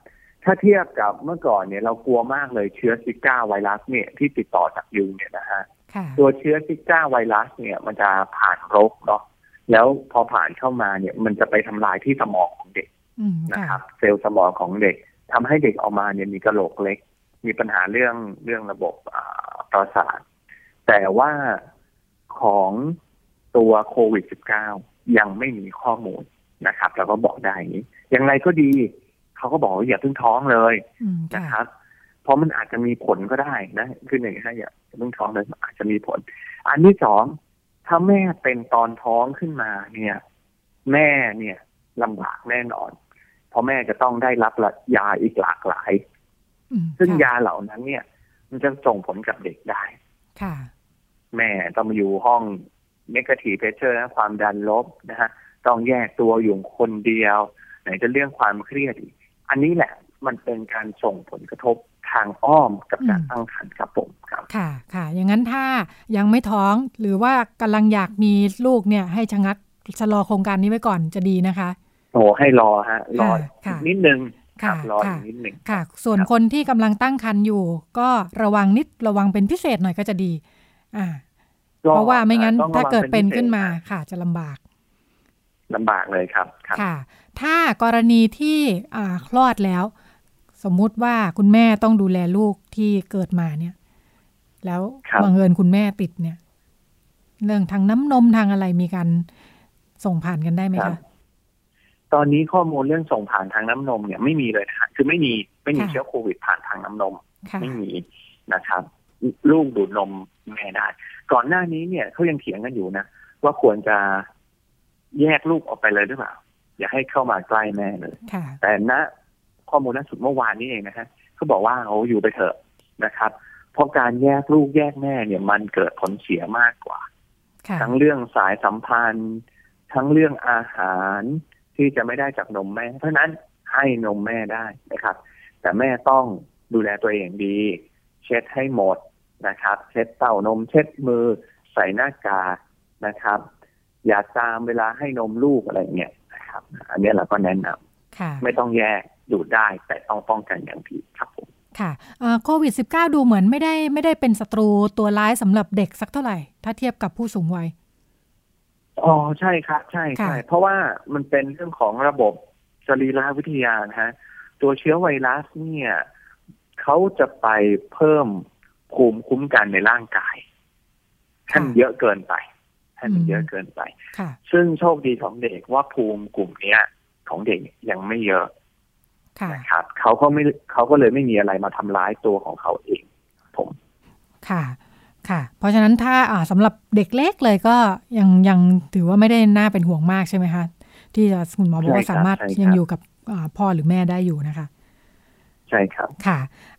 ถ้าเทียบกับเมื่อก่อนเนี่ย เรากลัวมากเลยเชื้อซิก้าไวรัสเนี่ยที่ติดต่อจากยุงเนี่ยนะฮะค่ะตัวเชื้อซิก้าไวรัสเนี่ย มันจะผ่านรกเนาะแล้วพอผ่านเข้ามาเนี่ย มันจะไปทำลายที่สมองของเด็กอืมนะค่ะครับ เซลล์สมองของเด็กทำให้เด็กออกมาเนี่ยมีกระโหลกเล็ก มีปัญหาเรื่องเรื่องระบบอ่าประสาท แต่ว่าของตัวโควิด -19 ยังไม่มีข้อมูลนะครับเราก็บอกได้อย่างนี้ อย่างไรก็ดีเขาก็บอกว่าอย่าเพิ่งท้องเลยอืมนะค่ะครับ เพราะมันอาจจะมีผลก็ได้นะ คือหนึ่งถ้าอย่าเพิ่งท้องเลยมันอาจจะมีผล อันที่สองถ้าแม่เป็นตอนท้องขึ้นมาเนี่ย แม่เนี่ยลำบากแน่นอน เพราะแม่จะต้องได้รับยาอีกหลากหลายอืม ซึ่งค่ะยาเหล่านั้นเนี่ย มันจะส่งผลกับเด็กได้ ค่ะ แม่ต้องมาอยู่ห้องเนกาทีเพเชอร์นะความดันลบนะฮะต้องแยกตัวอยู่คนเดียว ไหนจะเรื่องความเครียดอีก อันนี้แหละมันเป็นการส่งผลกระทบทางอ้อมกับการอืมตั้งครรภ์ครับผมครับ ค่ะค่ะ อย่างนั้นถ้ายังไม่ท้องหรือว่ากำลังอยากมีลูกเนี่ย ให้ชะงักชะลอโครงการนี้ไว้ก่อนจะดีนะคะโอ้ให้รอฮะรอค่ะนิดนึง ครับค่ะรออีค่ะกนิดนึงค่ะ ส่วนครับคนที่กำลังตั้งครรภ์อยู่ ก็ระวังนิดระวังเป็นพิเศษหน่อยก็จะดี อ่าก็เพราะว่าไม่งั้นต้องระวังถ้าเกิดเป็นพิศษขึ้นมาะค่ะ จะลำบากลำบากเลยครับครับค่ะ ถ้ากรณีที่อ่าคลอดแล้ว สมมุติว่าคุณแม่ต้องดูแลลูกที่เกิดมาเนี่ย แล้วครับบังเอิญคุณแม่ติดเนี่ย เรื่องทางน้ำนมทางอะไรมีการส่งผ่านกันได้ไหมครัคะบ ตอนนี้ข้อมูลเรื่องส่งผ่านทางน้ำนมเนี่ยไม่มีเลยนะฮะคือไม่มีไม่มีค่ะเชื้อโควิดผ่านทางน้ำนมค่ะไม่มีนะครับ ลูกดูดนมแม่ได้ ก่อนหน้านี้เนี่ยเขายังเถียงกันอยู่นะ ว่าควรจะแยกลูกออกไปเลยหรือเปล่า อย่าให้เข้ามาใกล้แม่เลยค่ะแต่ณข้อมูลล่าสุดเมื่อวานนี้เองนะฮะเขาบอกว่าโอ้อยู่ไปเถอะนะครับ เพราะการแยกลูกแยกแม่เนี่ยมันเกิดผลเสียมากกว่าค่ะทั้งเรื่องสายสัมพันธ์ ทั้งเรื่องอาหาร ที่จะไม่ได้จากนมแม่ เพราะฉะนั้นให้นมแม่ได้นะครับ แต่แม่ต้องดูแลตัวเองดี เช็ดให้หมดนะครับ เช็ดเต้านม เช็ดมือ ใส่หน้ากากนะครับ อย่าตามเวลาให้นมลูกอะไรเงี้ยนะครับ อันนี้เราก็แนะนำค่ะไม่ต้องแยกดูดได้แต่ต้องป้องกันอย่างดีครับผมค่ะเอ่อโควิด -19 ดูเหมือนไม่ได้ไม่ได้เป็นศัตรูตัวร้ายสำหรับเด็กสักเท่าไหร่ ถ้าเทียบกับผู้สูงวัย อ๋อใช่ครับใช่ใช่ค่ะเพราะว่ามันเป็นเรื่องของระบบสรีรวิทยานะฮะตัวเชื้อไวรัสเนี่ยเขาจะไปเพิ่มภูมิคุ้มกันในร่างกายให้มันเยอะเกินไปให้มันเยอะเกินไปค่ะซึ่งโชคดีของเด็กว่าภูมิกลุ่มเนี้ย ของเด็กยังไม่เยอะค่ะนะครับเขาก็ไม่เขาก็เลยไม่มีอะไรมาทำร้ายตัวของเขาเอง ผม ค่ะ ค่ะ เพราะฉะนั้นถ้าอ่าสำหรับเด็กเล็กเลยก็ยังยังถือว่าไม่ได้น่าเป็นห่วงมากใช่ไหมคะ ที่จะคุณหมอบอกว่าใช่ครับสามารถใช่ครับยังอยู่กับอ่าพ่อหรือแม่ได้อยู่นะคะ ใช่ครับค่ะ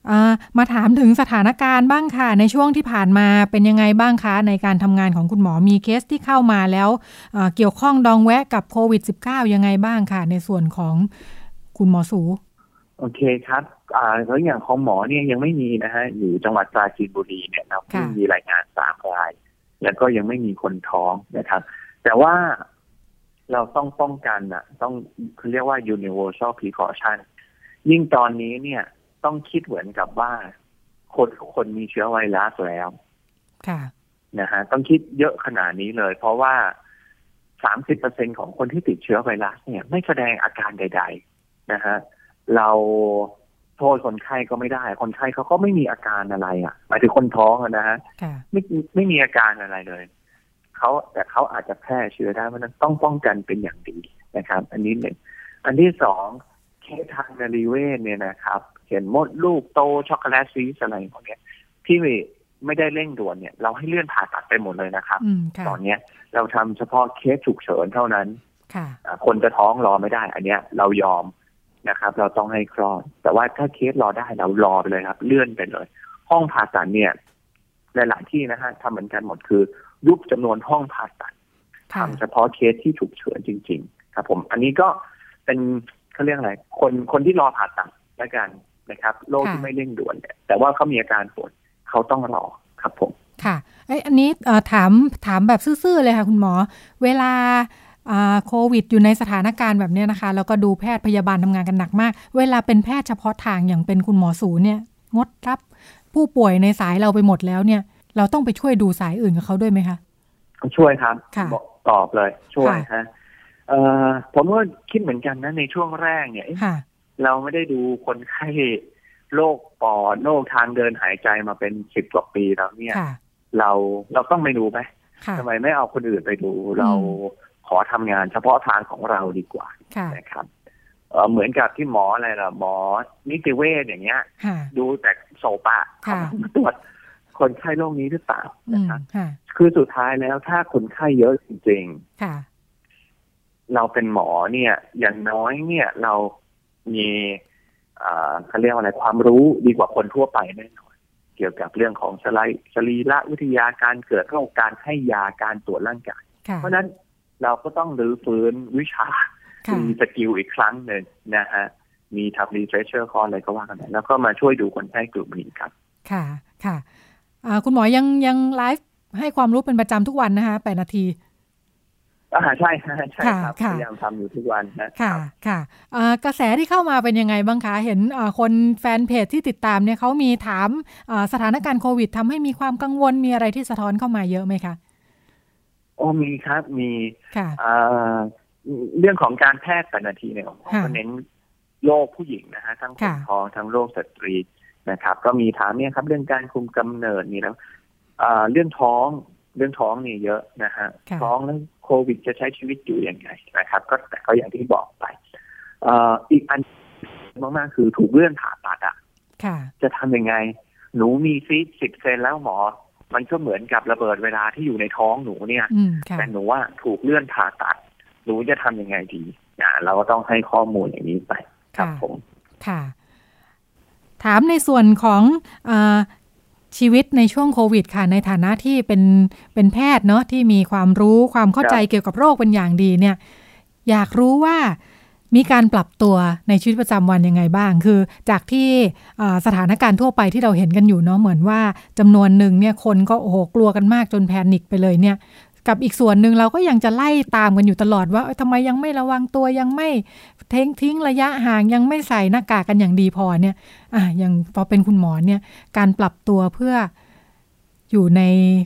อ่ามาถามถึงสถานการณ์บ้างค่ะ ในช่วงที่ผ่านมาเป็นยังไงบ้างคะ ในการทำงานของคุณหมอมีเคสที่เข้ามาแล้วอ่าเกี่ยวข้องดองแวะกับโควิด -19 ยังไงบ้างค่ะ ในส่วนของคุณหมอสู โอเคครับอ่าแล้วอย่างของหมอเนี่ยยังไม่มีนะฮะ อยู่จังหวัดปราจีนบุรีเนี่ยเราค่ะเพิ่งมีรายงานสามราย แล้วก็ยังไม่มีคนท้องนะครับ แต่ว่าเราต้องป้องกันอะ ต้องเขาเรียกว่า universal precaution ยิ่งตอนนี้เนี่ยต้องคิดเหมือนกับว่า คนคนมีเชื้อไวรัสแล้ว ค่ะนะฮะต้องคิดเยอะขนาดนี้เลย เพราะว่า30%ของคนที่ติดเชื้อไวรัสเนี่ย ไม่แสดงอาการใด ๆ นะฮะ เราโทษคนไข้ก็ไม่ได้ คนไข้เขาก็ไม่มีอาการอะไรอะหมายถึงคนท้องอะนะฮะค่ะไม่ไม่มีอาการอะไรเลยเขาแต่เขาอาจจะแพร่เชื้อได้เพราะฉะนั้นต้องป้องกันเป็นอย่างดีนะครับ อันนี้หนึ่งอันที่สองเคสทางนารีเวศเนี่ยนะครับเห็นมดลูกโตช็อกโกแลตซีสอะไรพวกเนี้ยที่ไม่ได้เร่งด่วนเนี่ย เราให้เลื่อนผ่าตัดไปหมดเลยนะครับอืมค่ะตอนเนี้ยเราทำเฉพาะเคสฉุกเฉินเท่านั้นค่ะอ่าคนจะท้องรอไม่ได้ อันเนี้ย เรายอม นะครับ เราต้องให้คลอด แต่ว่าถ้าเคสรอได้เรารอไปเลยครับ เลื่อนไปเลย ห้องผ่าตัดเนี่ยหลายๆที่นะฮะทำเหมือนกันหมดคือ ยุบจำนวนห้องผ่าตัดค่ะทำเฉพาะเคสที่ฉุกเฉินจริง ๆ ครับ ผม อันนี้ก็เป็นเขาเรียกอะไรคนคนที่รอผ่าตัดแล้วกันนะครับโรคที่ไม่เร่งด่วนเนี่ยแต่ว่าเขามีอาการปวดเขาต้องรอครับผมค่ะเอ้ยอันนี้เอ่อถามถามแบบซื่อๆเลยค่ะ คุณหมอ เวลาอ่า โควิดอยู่ในสถานการณ์แบบเนี้ยนะคะ แล้วก็ดูแพทย์พยาบาลทำงานกันหนักมาก เวลาเป็นแพทย์เฉพาะทางอย่างเป็นคุณหมอสูเนี่ยงดรับผู้ป่วยในสายเราไปหมดแล้วเนี่ย เราต้องไปช่วยดูสายอื่นกับเขาด้วยไหมคะช่วยครับค่ะบอกตอบเลย ช่วยค่ะฮะเอ่อผมก็คิดเหมือนกันนะในช่วงแรกเนี่ยเอ๊ะค่ะเราไม่ได้ดูคนไข้โรคปอดโรคทางเดินหายใจมาเป็นสิบกว่าปีแล้วเนี่ยค่ะเราเราต้องไปดูไหมค่ะทำไมไม่เอาคนอื่นไปดูเรา ขอทำงานเฉพาะทางของเราดีกว่าค่ะนะครับเอ่อเหมือนกับที่หมออะไรล่ะหมอนิติเวชอย่างเงี้ยค่ะดูแต่โซปะค่ะเขาตรวจคนไข้โรคนี้หรือเปล่าอืนะมครับค่ะคือสุดท้ายแล้วถ้าคนไข้เยอะจริงค่ะๆเราเป็นหมอเนี่ย อย่างน้อยเนี่ยเรามีอ่าเขาเรียกว่าอะไรความรู้ดีกว่าคนทั่วไปแน่นอนเกี่ยวกับเรื่องของสไลสรีระวิทยาการเกิดโรคการให้ยาการตรวจร่างกายค่ะเพราะฉะนั้น เราก็ต้องรื้อฟื้นวิชาค่ะมีสกิลอีกครั้งหนึ่งนะฮะ มีทำ refresher course อะไรก็ว่ากันไปแล้วก็มาช่วยดูคนไข้กลุ่มนี้ครับ ค่ะค่ะอ่าคุณหมอยังยังไลฟ์ให้ความรู้เป็นประจำทุกวันนะคะแปดนาทีอ่าใช่ฮะใช่ครับค่ะพยายามทำอยู่ทุกวันนะค่ะรับค่ะอ่ากระแสที่เข้ามาเป็นยังไงบ้างคะเห็นอ่าคนแฟนเพจที่ติดตามเนี่ยเขามีถามอ่าสถานการณ์โควิดทำให้มีความกังวลมีอะไรที่สะท้อนเข้ามาเยอะไหมคะ โอ้มีครับมีค่ะอ่าเรื่องของการแพทย์แต่นาทีเนี่ยผมค่ะก็เน้นโรคผู้หญิงนะฮะทั้งคนค่ะท้องทั้งโรคสตรีนะครับ ก็มีถามเนี่ยครับ เรื่องการคุมกำเนิดนี่แล้วอ่าเรื่องท้องเรื่องท้องนี่เยอะนะฮะค่ะท้องแล้วโควิดจะใช้ชีวิตอยู่ยังไงนะครับ ก็แต่ก็อย่างที่บอกไปเอ่ออีกอันมากๆคือถูกเลื่อนผ่าตัดอะค่ะจะทำยังไง หนูมีซีดสิบเซนแล้วหมอ มันก็เหมือนกับระเบิดเวลาที่อยู่ในท้องหนูเนี่ยอืมค่ะแต่หนูว่าถูกเลื่อนผ่าตัด หนูจะทำยังไงดีนะเราก็ต้องให้ข้อมูลอย่างนี้ไป ครับผม ค่ะ ถามในส่วนของอชีวิตในช่วงโควิดค่ะ ในฐานะที่เป็นเป็นแพทย์เนาะที่มีความรู้ความเข้าใจเกี่ยวกับโรคเป็นอย่างดีเนี่ย อยากรู้ว่า มีการปรับตัวในชีวิตประจำวันยังไงบ้าง คือจากที่สถานการณ์ทั่วไปที่เราเห็นกันอยู่เนาะเหมือนว่าจำนวนหนึ่งเนี่ยคนก็โอ้โหกลัวกันมากจนแพนิคไปเลยเนี่ยกับอีกส่วนหนึ่งเราก็ยังจะไล่ตามกันอยู่ตลอดว่าทำไมยังไม่ระวังตัวยังไม่ทิ้งทิ้งระยะห่างยังไม่ใส่หน้ากากกันอย่างดีพอเนี่ยอะยังพอเป็นคุณหมอเนี่ยการปรับตัวเพื่ออยู่ใน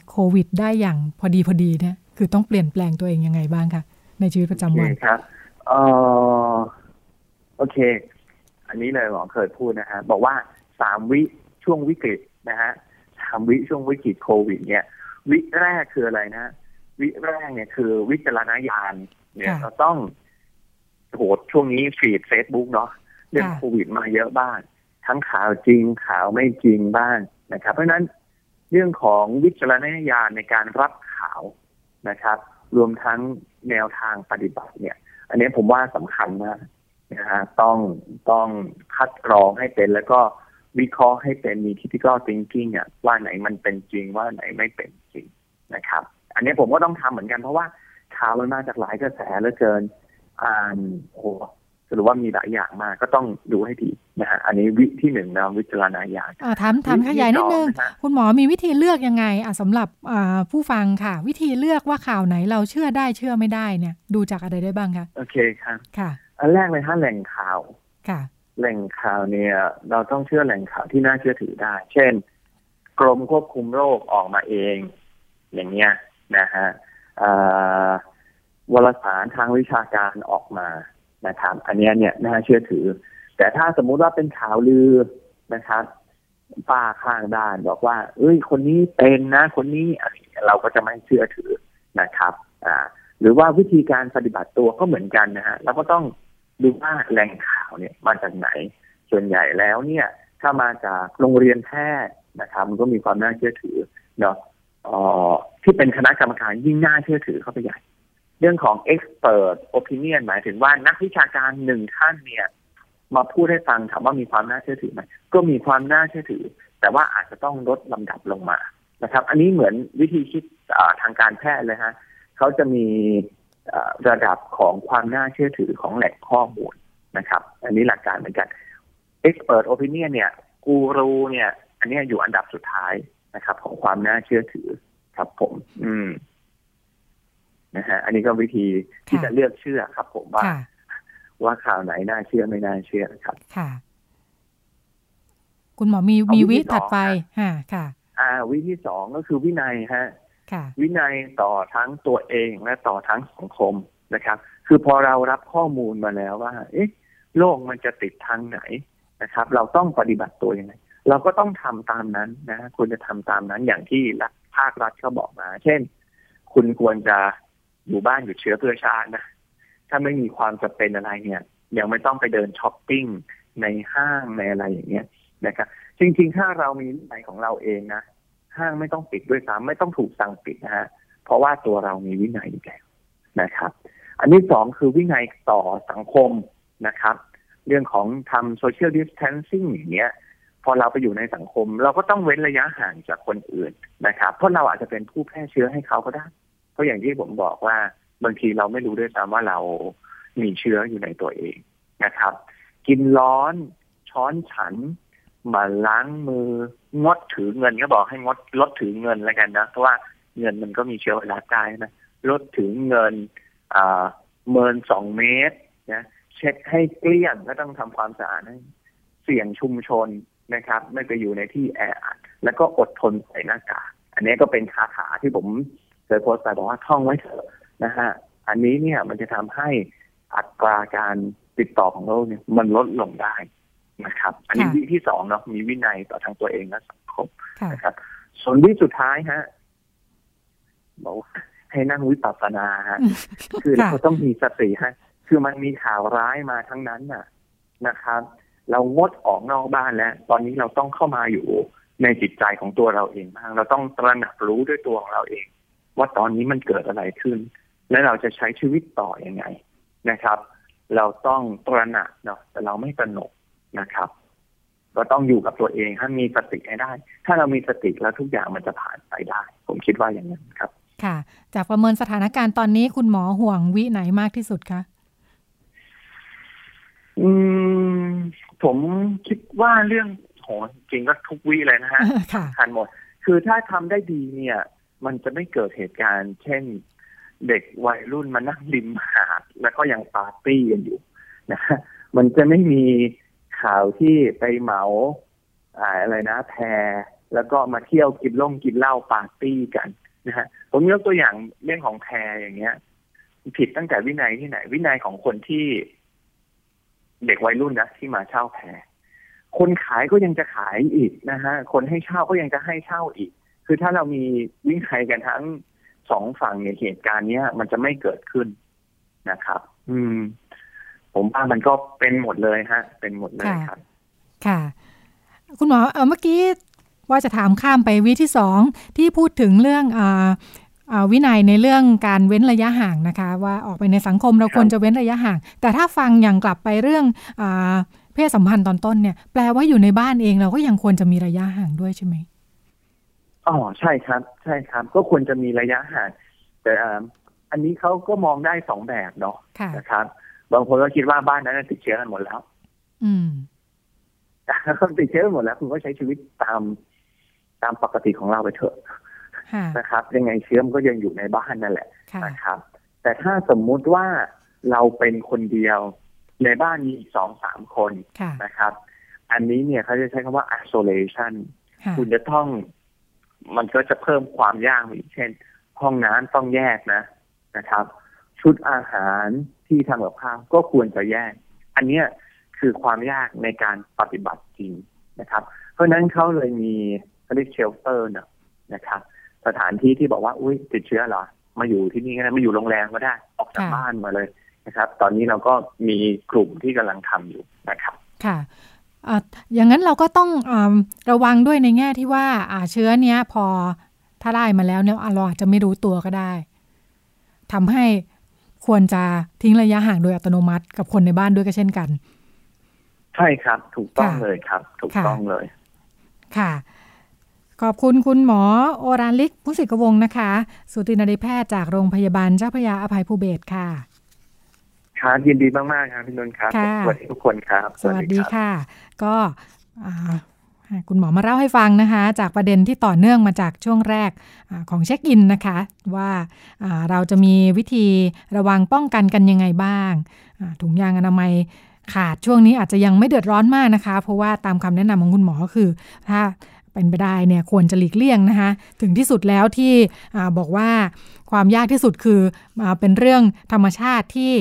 โควิด ได้อย่างพอดีพอดีเนี่ยคือต้องเปลี่ยนแปลงตัวเองยังไงบ้างคะในชีวิตประจำวันครับ เออโอเค อันนี้เลยหมอเคยพูดนะฮะบอกว่าสามวิช่วงวิกฤตนะฮะสามวิช่วงวิกฤตโควิด เนี่ย วิแรกคืออะไรนะ วิแรกเนี่ยคือวิจารณญาณเนี่ยเราต้องโหช่วงนี้ฟีดเฟซบุ๊กเนาะเรื่องโควิดมาเยอะบ้าง ทั้งข่าวจริงข่าวไม่จริงบ้างนะครับ เพราะฉะนั้นเรื่องของวิจารณญาณในการรับข่าวนะครับ รวมทั้งแนวทางปฏิบัติเนี่ย อันนี้ผมว่าสำคัญมากนะฮะต้องต้องคัดกรองให้เป็นแล้วก็วิเคราะห์ให้เป็นมี critical thinking อะว่าไหนมันเป็นจริงว่าไหนไม่เป็นจริงนะครับ อันนี้ผมก็ต้องทำเหมือนกันเพราะว่าข่าวมันมาจากหลายกระแสเหลือเกินอ่านโอ้หรือว่ามีหลายอย่างมากก็ต้องดูให้ดี นะฮะอันนี้วิที่หนึ่งนะวิจารณญาณถามถามขยายนิดนึง คุณหมอมีวิธีเลือกยังไงอะสำหรับผู้ฟังค่ะ วิธีเลือกว่าข่าวไหนเราเชื่อได้เชื่อไม่ได้เนี่ย ดูจากอะไรได้บ้างคะโอเคครับค่ะ อันแรกเลยถ้าแหล่งข่าวค่ะ แหล่งข่าวเนี่ย เราต้องเชื่อแหล่งข่าวที่น่าเชื่อถือได้ เช่น กรมควบคุมโรคออกมาเอง อย่างเงี้ยนะฮะวารสารทางวิชาการออกมานะครับอันนี้เนี่ยน่าเชื่อถือ แต่ถ้าสมมุติว่าเป็นข่าวลือนะครับป้าข้างด้านบอกว่า เอ้ย คนนี้เป็นนะ คนนี้เราก็จะไม่เชื่อถือนะครับ อ่า หรือว่าวิธีการปฏิบัติตัวก็เหมือนกันนะฮะเราก็ต้องดูว่าแหล่งข่าวเนี่ยมาจากไหน ส่วนใหญ่แล้วเนี่ย ถ้ามาจากโรงเรียนแพทย์นะครับ มันก็มีความน่าเชื่อถือเนาะที่เป็นคณะกรรมการยิ่งน่าเชื่อถือเข้าไปใหญ่ เรื่องของ expert opinion หมายถึงว่านักวิชาการหนึ่งท่านเนี่ย มาพูดให้ฟังถามว่ามีความน่าเชื่อถือไหมก็มีความน่าเชื่อถือ แต่ว่าอาจจะต้องลดลำดับลงมานะครับ อันนี้เหมือนวิธีคิดทางการแพทย์เลยฮะเขาจะมีระดับของความน่าเชื่อถือของแหล่งข้อมูลนะครับ อันนี้หลักการเหมือนกัน expert opinion เนี่ยกูรูเนี่ย อันนี้อยู่อันดับสุดท้ายนะครับ ของความน่าเชื่อถือครับผม อืมนะฮะอันนี้ก็วิธีที่จะเลือกเชื่อครับ ผมว่า ว่าข่าวไหนน่าเชื่อไม่น่าเชื่อครับ ค่ะ คุณหมอมีมีวิถัดไปค่ะค่ะ อ่า วิธีสองก็คือวินัยฮะค่ะวินัยต่อทั้งตัวเองและต่อทั้งสังคมนะครับ คือพอเรารับข้อมูลมาแล้วว่า เอ๊ะ โลกมันจะติดทางไหนนะครับ เราต้องปฏิบัติตัวยังไงเราก็ต้องทำตามนั้นนะควรจะทำตามนั้นอย่างที่รัฐภาครัฐเขาบอกมา เช่น คุณควรจะอยู่บ้านหยุดเชื้อเพื่อชาตินะ ถ้าไม่มีความจำเป็นอะไรเนี่ย ยังไม่ต้องไปเดินช้อปปิ้งในห้างในอะไรอย่างเงี้ยนะครับจริงๆ ถ้าเรามีวินัยของเราเองนะห้างไม่ต้องปิดด้วยซ้ำไม่ต้องถูกสั่งปิดนะฮะเพราะว่าตัวเรามีวินัยอยู่แล้วนะครับ อันที่สองคือวินัยต่อสังคมนะครับ เรื่องของทำ social distancing อย่างเงี้ย พอเราไปอยู่ในสังคม เราก็ต้องเว้นระยะห่างจากคนอื่นนะครับ เพราะเราอาจจะเป็นผู้แพร่เชื้อให้เขาก็ได้ เพราะอย่างที่ผมบอกว่า บางทีเราไม่รู้ด้วยซ้ำว่าเรามีเชื้ออยู่ในตัวเองนะครับ กินร้อนช้อนฉันหมั่นล้างมืองดถือเงินก็บอกให้งดลดถือเงินแล้วกันนะเพราะว่าเงินมันก็มีเชื้อไวรัสได้นะลดถือเงินอ่าเมินสองเมตรนะเช็ดให้เกลี้ยงก็ต้องทำความสะอาดเสี่ยงชุมชนนะครับ ไม่ไปอยู่ในที่แออัดแล้วก็อดทนใส่หน้ากากอันนี้ก็เป็นคาถาที่ผมเคยโพสต์ไปบอกว่าท่องไว้เถอะ นะฮะอันนี้เนี่ยมันจะทำให้อัตราการติดต่อของโรคเนี่ยมันลดลงได้นะครับ อันนี้วิที่สองเนาะมีวินัยต่อทางตัวเองและสังคมนะครับ ส่วนวิสุดท้ายฮะบอกให้นั่งวิปัสสนาฮะคือเราต้องมีสติฮะคือมันมีข่าวร้ายมาทั้งนั้นน่ะนะครับ เรางดออกนอกบ้านแล้ว ตอนนี้เราต้องเข้ามาอยู่ในจิตใจของตัวเราเองบ้างเราต้องตระหนักรู้ด้วยตัวของเราเอง ว่าตอนนี้มันเกิดอะไรขึ้น และเราจะใช้ชีวิตต่ออยังไงนะครับ เราต้องตระหนักเนาะแต่เราไม่ตระหนกนะครับ ก็ต้องอยู่กับตัวเองให้มีสติให้ได้ ถ้าเรามีสติแล้วทุกอย่างมันจะผ่านไปได้ ผมคิดว่าอย่างนั้นครับ ค่ะ จากประเมินสถานการณ์ตอนนี้คุณหมอห่วงวิไหนมากที่สุดคะอืมผมคิดว่าเรื่องโหจริงก็ทุกวิเลยนะฮะค่ะทันหมด คือถ้าทำได้ดีเนี่ย มันจะไม่เกิดเหตุการณ์ เช่น เด็กวัยรุ่นมานั่งริมหาดแล้วก็ยังปาร์ตี้กันอยู่นะฮะมันจะไม่มีข่าวที่ไปเหมาอ่าอะไรนะแพรแล้วก็มาเที่ยวกินล่งกินเหล้าปาร์ตี้กันนะฮะผมยกตัวอย่างเรื่องของแพรอย่างเงี้ย ผิดตั้งแต่วินัยที่ไหน วินัยของคนที่ เด็กวัยรุ่นนะที่มาเช่าแพรคนขายก็ยังจะขายอีกนะฮะคนให้เช่าก็ยังจะให้เช่าอีก คือถ้าเรามีวินัยกันทั้ง สองฝั่งเนี่ยเหตุการณ์เนี้ย มันจะไม่เกิดขึ้นนะครับ อืม ผมว่ามันก็เป็นหมดเลยฮะ เป็นหมดเลยครับ ค่ะ คุณหมอเออเมื่อกี้ว่าจะถามข้ามไปวิที่สองที่พูดถึงเรื่องอาอ่าวินัยในเรื่องการเว้นระยะห่างนะคะ ว่าออกไปในสังคมเราครับควรจะเว้นระยะห่าง แต่ถ้าฟังอย่างกลับไปเรื่องอาเพศสัมพันธ์ตอนต้นเนี่ย แปลว่าอยู่ในบ้านเองเราก็ยังควรจะมีระยะห่างด้วยใช่ไหม อ๋อใช่ครับ ใช่ครับ ก็ควรจะมีระยะห่างแต่อ่าอันนี้เขาก็มองได้สองแบบเนาะค่ะนะครับ บางคนก็คิดว่าบ้านนั้นนะติดเชื้อกันหมดแล้ว อืมแต่ถ้าเขาติดเชื้อกันหมดแล้ว คุณก็ใช้ชีวิตตามตามปกติของเราไปเถอะค่ะนะครับ ยังไงเชื้อมันก็ยังอยู่ในบ้านนั่นแหละค่ะนะครับ แต่ถ้าสมมุติว่าเราเป็นคนเดียวในบ้านมีอีกสองสามคนค่ะนะครับ อันนี้เนี่ยเขาจะใช้คำว่า isolation ค่ะคุณจะต้อง มันก็จะเพิ่มความยากอีกเช่น ห้องน้ำต้องแยกนะนะครับ ชุดอาหารที่ทำกับข้าวก็ควรจะแยก อันเนี้ยคือความยากในการปฏิบัติจริงนะครับ เพราะฉะนั้นเขาเลยมีเขาเรียกเชลเตอร์นะนะครับ สถานที่ที่บอกว่าอุ้ยติดเชื้อเหรอมาอยู่ที่นี่ก็ได้มาอยู่โรงแรมก็ได้ ออกจากค่ะบ้านมาเลยนะครับ ตอนนี้เราก็มีกลุ่มที่กำลังทำอยู่นะครับ ค่ะ อะอย่างนั้นเราก็ต้องอมระวังด้วยในแง่ที่ว่าอ่าเชื้อเนี้ยพอถ้าได้มาแล้วเนี่ยอะเราอาจจะไม่รู้ตัวก็ได้ทำให้ควรจะทิ้งระยะห่างโดยอัตโนมัติกับคนในบ้านด้วยก็เช่นกัน ใช่ครับ ถูกต้องค่ะเลยครับ ถูกค่ะต้องเลย ค่ะ ขอบคุณคุณหมอโอรานลิกมุสิกวงศ์นะคะ สูตินรีแพทย์จากโรงพยาบาลเจ้าพระยาอภัยภูเบศรค่ะ ครับยินดีมากๆครับพี่นนท์ครับค่ะสวัสดีทุกคนครับ สวัสดีรับค่ะ ก็อ่าคุณหมอมาเล่าให้ฟังนะคะ จากประเด็นที่ต่อเนื่องมาจากช่วงแรกอาของเช็คอินนะคะว่าอ่าเราจะมีวิธีระวังป้องกันกันยังไงบ้างอ่าถุงยางอนามัยขาดช่วงนี้อาจจะยังไม่เดือดร้อนมากนะคะ เพราะว่าตามคำแนะนำของคุณหมอก็คือ ถ้าเป็นไปได้เนี่ยควรจะหลีกเลี่ยงนะคะ ถึงที่สุดแล้วที่อาบอกว่าความยากที่สุดคืออาเป็นเรื่องธรรมชาติที่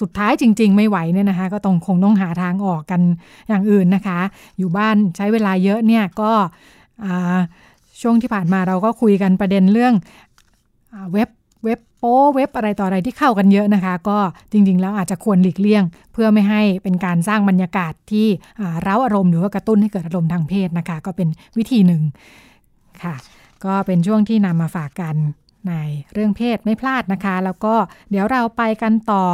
สุดท้ายจริง ๆ ไม่ไหวเนี่ยนะคะ ก็ต้องคงต้องหาทางออกกันอย่างอื่นนะคะ อยู่บ้านใช้เวลาเยอะเนี่ยก็ช่วงที่ผ่านมาเราก็คุยกันประเด็นเรื่องอเว็บเว็บโป้เว็บอะไรต่ออะไรที่เข้ากันเยอะนะคะ ก็จริง ๆ แล้วอาจจะควรหลีกเลี่ยง เพื่อไม่ให้เป็นการสร้างบรรยากาศที่เร้าอารมณ์หรือว่ากระตุ้นให้เกิดอารมณ์ทางเพศนะคะ ก็เป็นวิธีหนึ่งค่ะ ก็เป็นช่วงที่นำมาฝากกันในเรื่องเพศไม่พลาดนะคะ แล้วก็เดี๋ยวเราไปกันต่อ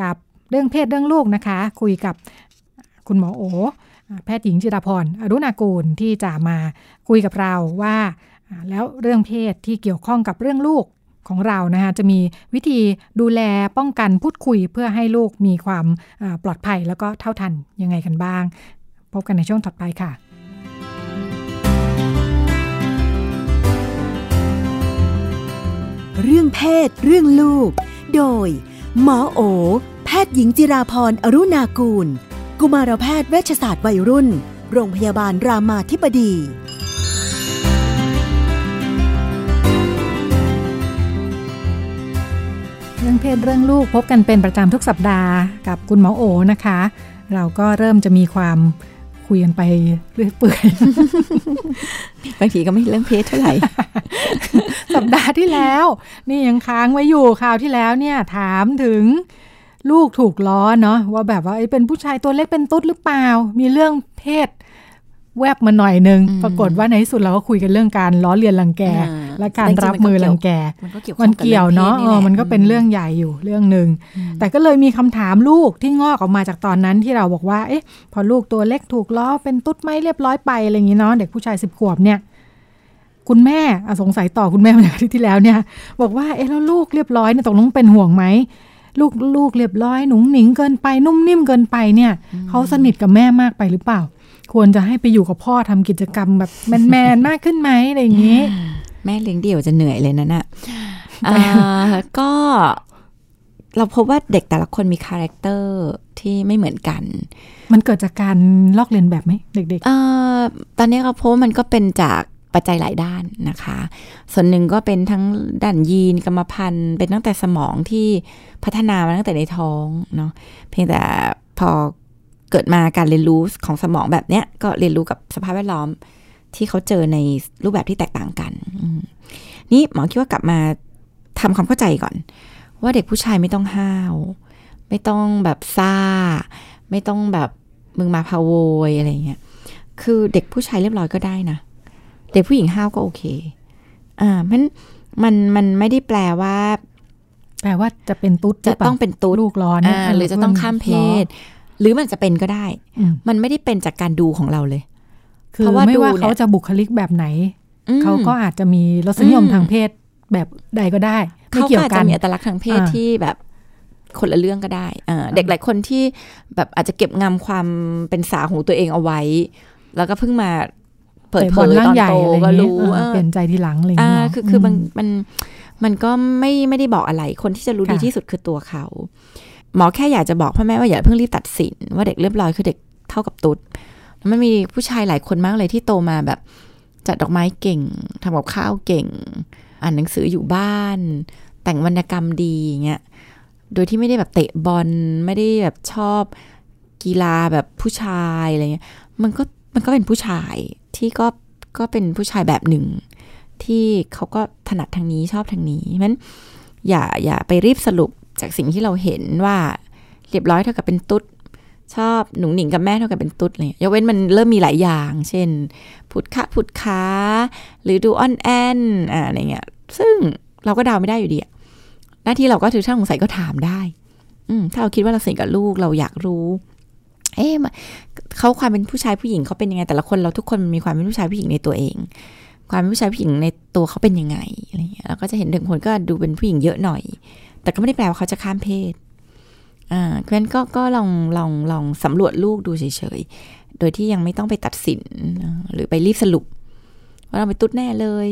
กับเรื่องเพศเรื่องลูกนะคะ คุยกับคุณหมอโอแพทย์หญิงจิราพรอรุณากูลที่จะมาคุยกับเราว่า แล้วเรื่องเพศที่เกี่ยวข้องกับเรื่องลูกของเรานะคะจะมีวิธีดูแลป้องกันพูดคุยเพื่อให้ลูกมีความปลอดภัยแล้วก็เท่าทันยังไงกันบ้าง พบกันในช่วงถัดไปค่ะเรื่องเพศ เรื่องลูก โดย หมอโอ แพทย์หญิงจิราพรอรุณากูล กุมารแพทย์เวชศาสตร์วัยรุ่น โรงพยาบาลรามาธิบดี เรื่องเพศเรื่องลูกพบกันเป็นประจำทุกสัปดาห์กับคุณหมอโอนะคะ เราก็เริ่มจะมีความ คุยกันไปเรื่อยเปื่อยบางทีก็ไม่เรื่องเพศเท่าไหร่ สัปดาห์ที่แล้ว นี่ยังค้างไว้อยู่คราวที่แล้วเนี่ย ถามถึงลูกถูกล้อเนาะว่าแบบว่าเอ้ยเป็นผู้ชายตัวเล็กเป็นตุ๊ดหรือเปล่า มีเรื่องเพศแวบมาหน่อยนึงอืมปรากฏว่าในที่สุดเราก็คุยกันเรื่องการล้อเลียนรังแกอ่า และการรับมือรังแกมันก็เกี่ยวมันเกี่ยวเนาะกับเอรื่องอพศมันก็เป็นเรื่องใหญ่อยู่เรื่องหนึ่งอืมแต่ก็เลยมีคำถามลูกที่งอกออกมาจากตอนนั้นที่เราบอกว่าเอ๊ะพอลูกตัวเล็กถูกล้อเป็นตุ๊ดไม่เรียบร้อยไปอะไรอย่างนี้เนาะเด็กผู้ชายสิบขวบเนี่ยคุณแม่อะสงสัยต่อคุณแม่มาจากอาที่ที่แล้วเนี่ย บอกว่าเอ๊ะแล้วลูกเรียบร้อยเนี่ยตกลงเป็นห่วงไหมลูกลูกเรียบร้อยหนุ่งหนิงเกินไปนุ่มนิ่มเกินไปเนี่ยเขาสนิทกับแม่มากไปหรือเปล่า ควรจะให้ไปอยู่กับพ่อทำกิจกรรมแบบแมนๆมากขึ้นไหมอะไรอย่างนี้ แม่เลี้ยงเดี่ยวจะเหนื่อยเลยนะน่ะอ่าก็เราพบว่าเด็กแต่ละคนมีคาแรคเตอร์ที่ไม่เหมือนกัน มันเกิดจากการลอกเลียนแบบไหมเด็กเอ่อตอนนี้เราพบว่ามันก็เป็นจากปัจจัยหลายด้านนะคะ ส่วนหนึ่งก็เป็นทั้งด้านยีนกรรมพันธุ์ เป็นตั้งแต่สมองที่พัฒนามาตั้งแต่ในท้องเนาะ เพียงแต่พอเกิดมาการเรียนรู้ของสมองแบบเนี้ยก็เรียนรู้กับสภาพแวดล้อม ที่เขาเจอในรูปแบบที่แตกต่างกันอืมนี่หมอคิดว่ากลับมาทำความเข้าใจก่อน ว่าเด็กผู้ชายไม่ต้องห้าว ไม่ต้องแบบซ่า ไม่ต้องแบบมึงมาพาโวยอะไรเงี้ยคือเด็กผู้ชายเรียบร้อยก็ได้นะ เด็กผู้หญิงห้าวก็โอเค อ่ามันมันมันไม่ได้แปลว่าๆแปลว่าจะเป็นตุ๊ดจะต้องเป็นตุ๊ดลูกร้อนอ่าหรือจะต้องข้ามเพศ หรือมันจะเป็นก็ได้อืมมันไม่ได้เป็นจากการดูของเราเลย คือเพราะว่าไม่ว่าดูเนี่ยเขาจะบุคลิกแบบไหนอืมเขาก็อาจจะมีรสนิยมอืมทางเพศแบบใดก็ได้ไม่เขาเกี่ยก็วอาจกัจะนมีอัตลักษณ์ทางเพศอ่าที่แบบคนละเรื่องก็ได้อ่าเด็กหลายคนที่แบบอาจจะเก็บงำความเป็นสาวของตัวเองเอาไว้ แล้วก็เพิ่งมาเปิดเผตะบยอลร่าตงอนใหญ่โตอะไรก็เงี้ยรู้เออเออเปลี่ยนใจทีหลังอะไรอ่าเงี้ยคือคือมันมันมันก็ไม่ไม่ได้บอกอะไรคนที่จะรู้ค่ะดีที่สุดคือตัวเขา หมอแค่อยากจะบอกพ่อแม่ว่าอย่าเพิ่งรีบตัดสิน ว่าเด็กเรียบร้อยคือเด็กเท่ากับตุ๊ดแล้ว มันมีผู้ชายหลายคนมากเลยที่โตมาแบบจัดดอกไม้เก่งทำกับข้าวเก่ง อ่านหนังสืออยู่บ้าน แต่งวรรณกรรมดีอย่างเงี้ยโดยที่ไม่ได้แบบเตะบอลไม่ได้แบบชอบกีฬาแบบผู้ชายอะไรเงี้ยมันก็มันก็เป็นผู้ชายที่ก็ก็เป็นผู้ชายแบบหนึ่ง ที่เขาก็ถนัดทางนี้ชอบทางนี้เพราะฉะนั้นอย่าอย่าไปรีบสรุปจากสิ่งที่เราเห็นว่าเรียบร้อยเท่ากับเป็นตุ๊ด ชอบหนุ่งหนิงกับแม่เท่ากับเป็นตุ๊ดเลยยกเว้นมันเริ่มมีหลายอย่าง เช่น ผุดคะผุดขาหรือดูอ่อนแอนอ่าอะไรเงี้ย ซึ่งเราก็เดาไม่ได้อยู่ดีหน้าที่เราก็ถือช่างสงสัยก็ถามได้ อืมถ้าเราคิดว่าเราสนิทกับลูกเราอยากรู้ เอ๊ะมันเขาความเป็นผู้ชายผู้หญิงเขาเป็นยังไง แต่ละคนเราทุกคนมีความเป็นผู้ชายผู้หญิงในตัวเอง ความเป็นผู้ชายผู้หญิงในตัวเขาเป็นยังไงอะไรเงี้ยเราก็จะเห็นเด็กคนก็ดูเป็นผู้หญิงเยอะหน่อย แต่ก็ไม่ได้แปลว่าเขาจะข้ามเพศ อ่าเพราะฉะนั้นก็ก็ลองลองลองสำรวจลูกดูเฉยๆ โดยที่ยังไม่ต้องไปตัดสิน หรือไปรีบสรุป ว่าเราไปตุ๊ดแน่เลย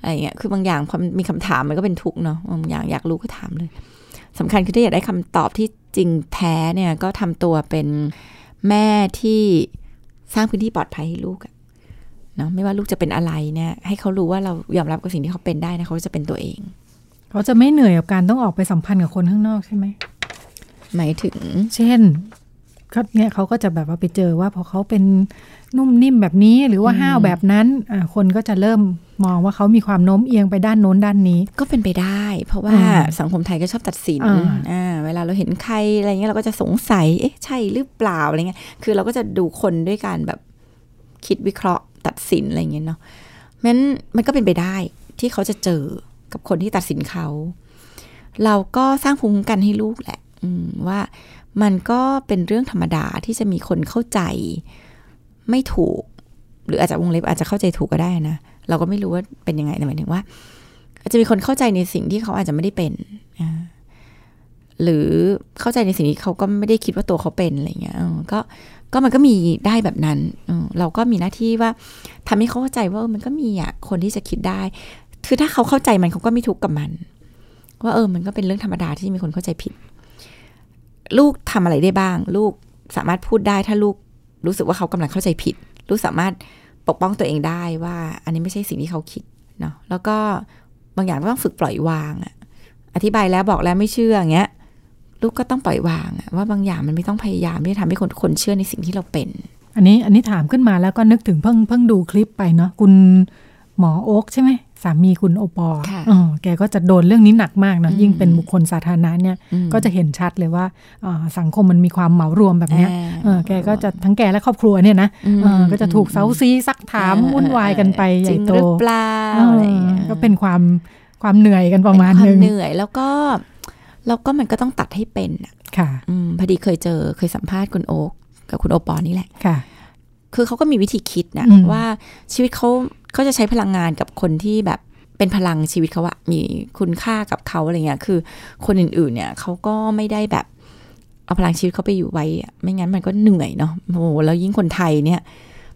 อะไรเงี้ยคือบางอย่างพอมันมีคำถามมันก็เป็นทุกข์เนาะบางอย่างอยากรู้ก็ถามเลยสำคัญคือถ้าอยากได้คำตอบที่จริงแท้เนี่ยก็ทำตัวเป็นแม่ที่สร้างพื้นที่ปลอดภัยให้ลูกอะเนาะไม่ว่าลูกจะเป็นอะไรเนี่ยให้เขารู้ว่าเรายอมรับกับสิ่งที่เขาเป็นได้นะเขาจะเป็นตัวเอง เขาจะไม่เหนื่อยกับการต้องออกไปสัมพันธ์กับคนข้างนอกใช่ไหม หมายถึง เช่นเขาเนี่ยเขาก็จะแบบว่าไปเจอว่าพอเขาเป็นนุ่มนิ่มแบบนี้หรือว่าอืมห้าวแบบนั้นอ่าคนก็จะเริ่มมองว่าเขามีความโน้มเอียงไปด้านโน้นด้านนี้ ก็เป็นไปได้ เพราะว่าอืมสังคมไทยก็ชอบตัดสินอ่าอ่าเวลาเราเห็นใครอะไรเงี้ยเราก็จะสงสัยเอ๊ะใช่หรือเปล่าอะไรเงี้ยคือเราก็จะดูคนด้วยการแบบคิดวิเคราะห์ตัดสินอะไรเงี้ยเนาะงั้นมันก็เป็นไปได้ที่เขาจะเจอกับคนที่ตัดสินเขา เราก็สร้างภูมิคุ้มกันให้ลูกแหละอืม ว่ามันก็เป็นเรื่องธรรมดาที่จะมีคนเข้าใจไม่ถูก หรืออาจจะวงเล็บอาจจะเข้าใจถูกก็ได้นะ เราก็ไม่รู้ว่าเป็นยังไงแต่หมายถึงว่า อาจจะมีคนเข้าใจในสิ่งที่เขาอาจจะไม่ได้เป็นหรือเข้าใจในสิ่งที่เขาก็ไม่ได้คิดว่าตัวเขาเป็นอะไรเงี้ยเออก็ก็มันก็มีได้แบบนั้นเราก็มีหน้าที่ว่าทำให้เขาเข้าใจว่ามันก็มีอะคนที่จะคิดได้ คือถ้าเขาเข้าใจมันเขาก็ไม่ทุกข์กับมัน ว่าเออมันก็เป็นเรื่องธรรมดาที่มีคนเข้าใจผิด ลูกทำอะไรได้บ้าง ลูกสามารถพูดได้ถ้าลูกรู้สึกว่าเขากำลังเข้าใจผิด ลูกสามารถปกป้องตัวเองได้ว่า อันนี้ไม่ใช่สิ่งที่เขาคิดเนาะแล้วก็บางอย่างต้องฝึกปล่อยวางอะอธิบายแล้วบอกแล้วไม่เชื่ออย่างเงี้ยลูกก็ต้องปล่อยวางว่าบางอย่างมันไม่ต้องพยายามที่จะทำให้คนคนเชื่อในสิ่งที่เราเป็น อันนี้อันนี้ถามขึ้นมาแล้วก็นึกถึงเพิ่งเพิ่งดูคลิปไปเนาะคุณหมอโอ๊กใช่ไหม สามีคุณโอปอค่ะเออแกก็จะโดนเรื่องนี้หนักมากนะอืมยิ่งเป็นบุคคลสาธารณะเนี่ยอืมก็จะเห็นชัดเลยว่าอ่าสังคมมันมีความเหมารวมแบบเนี้ยอ่าเออแกก็จะทั้งแกและครอบครัวเนี่ยนะอืมเออก็จะถูกเซาซีซักถามอ่วุ่นวายกันไปใหจริญ่งโตหรือเปล่าเอออะไรอย่างเงี้ยก็เป็นความความเหนื่อยกันประมาณเป็นควนึงเหนื่อยแล้วก็แล้วก็มันก็ต้องตัดให้เป็นอะค่ะอืมพอดีเคยเจอเคยสัมภาษณ์คุณโอ๊กกับคุณโอปอนี่แหละค่ะ คือเขาก็มีวิธีคิดนะอืมว่าชีวิตเขาเขาจะใช้พลังงานกับคนที่แบบเป็นพลังชีวิตเขาอะมีคุณค่ากับเขาอะไรเงี้ยคือคนอื่นๆ เนี่ยเขาก็ไม่ได้แบบเอาพลังชีวิตเขาไปอยู่ไว้อะไม่งั้นมันก็เหนื่อยเนาะโอ้โหแล้วยิ่งคนไทยเนี่ย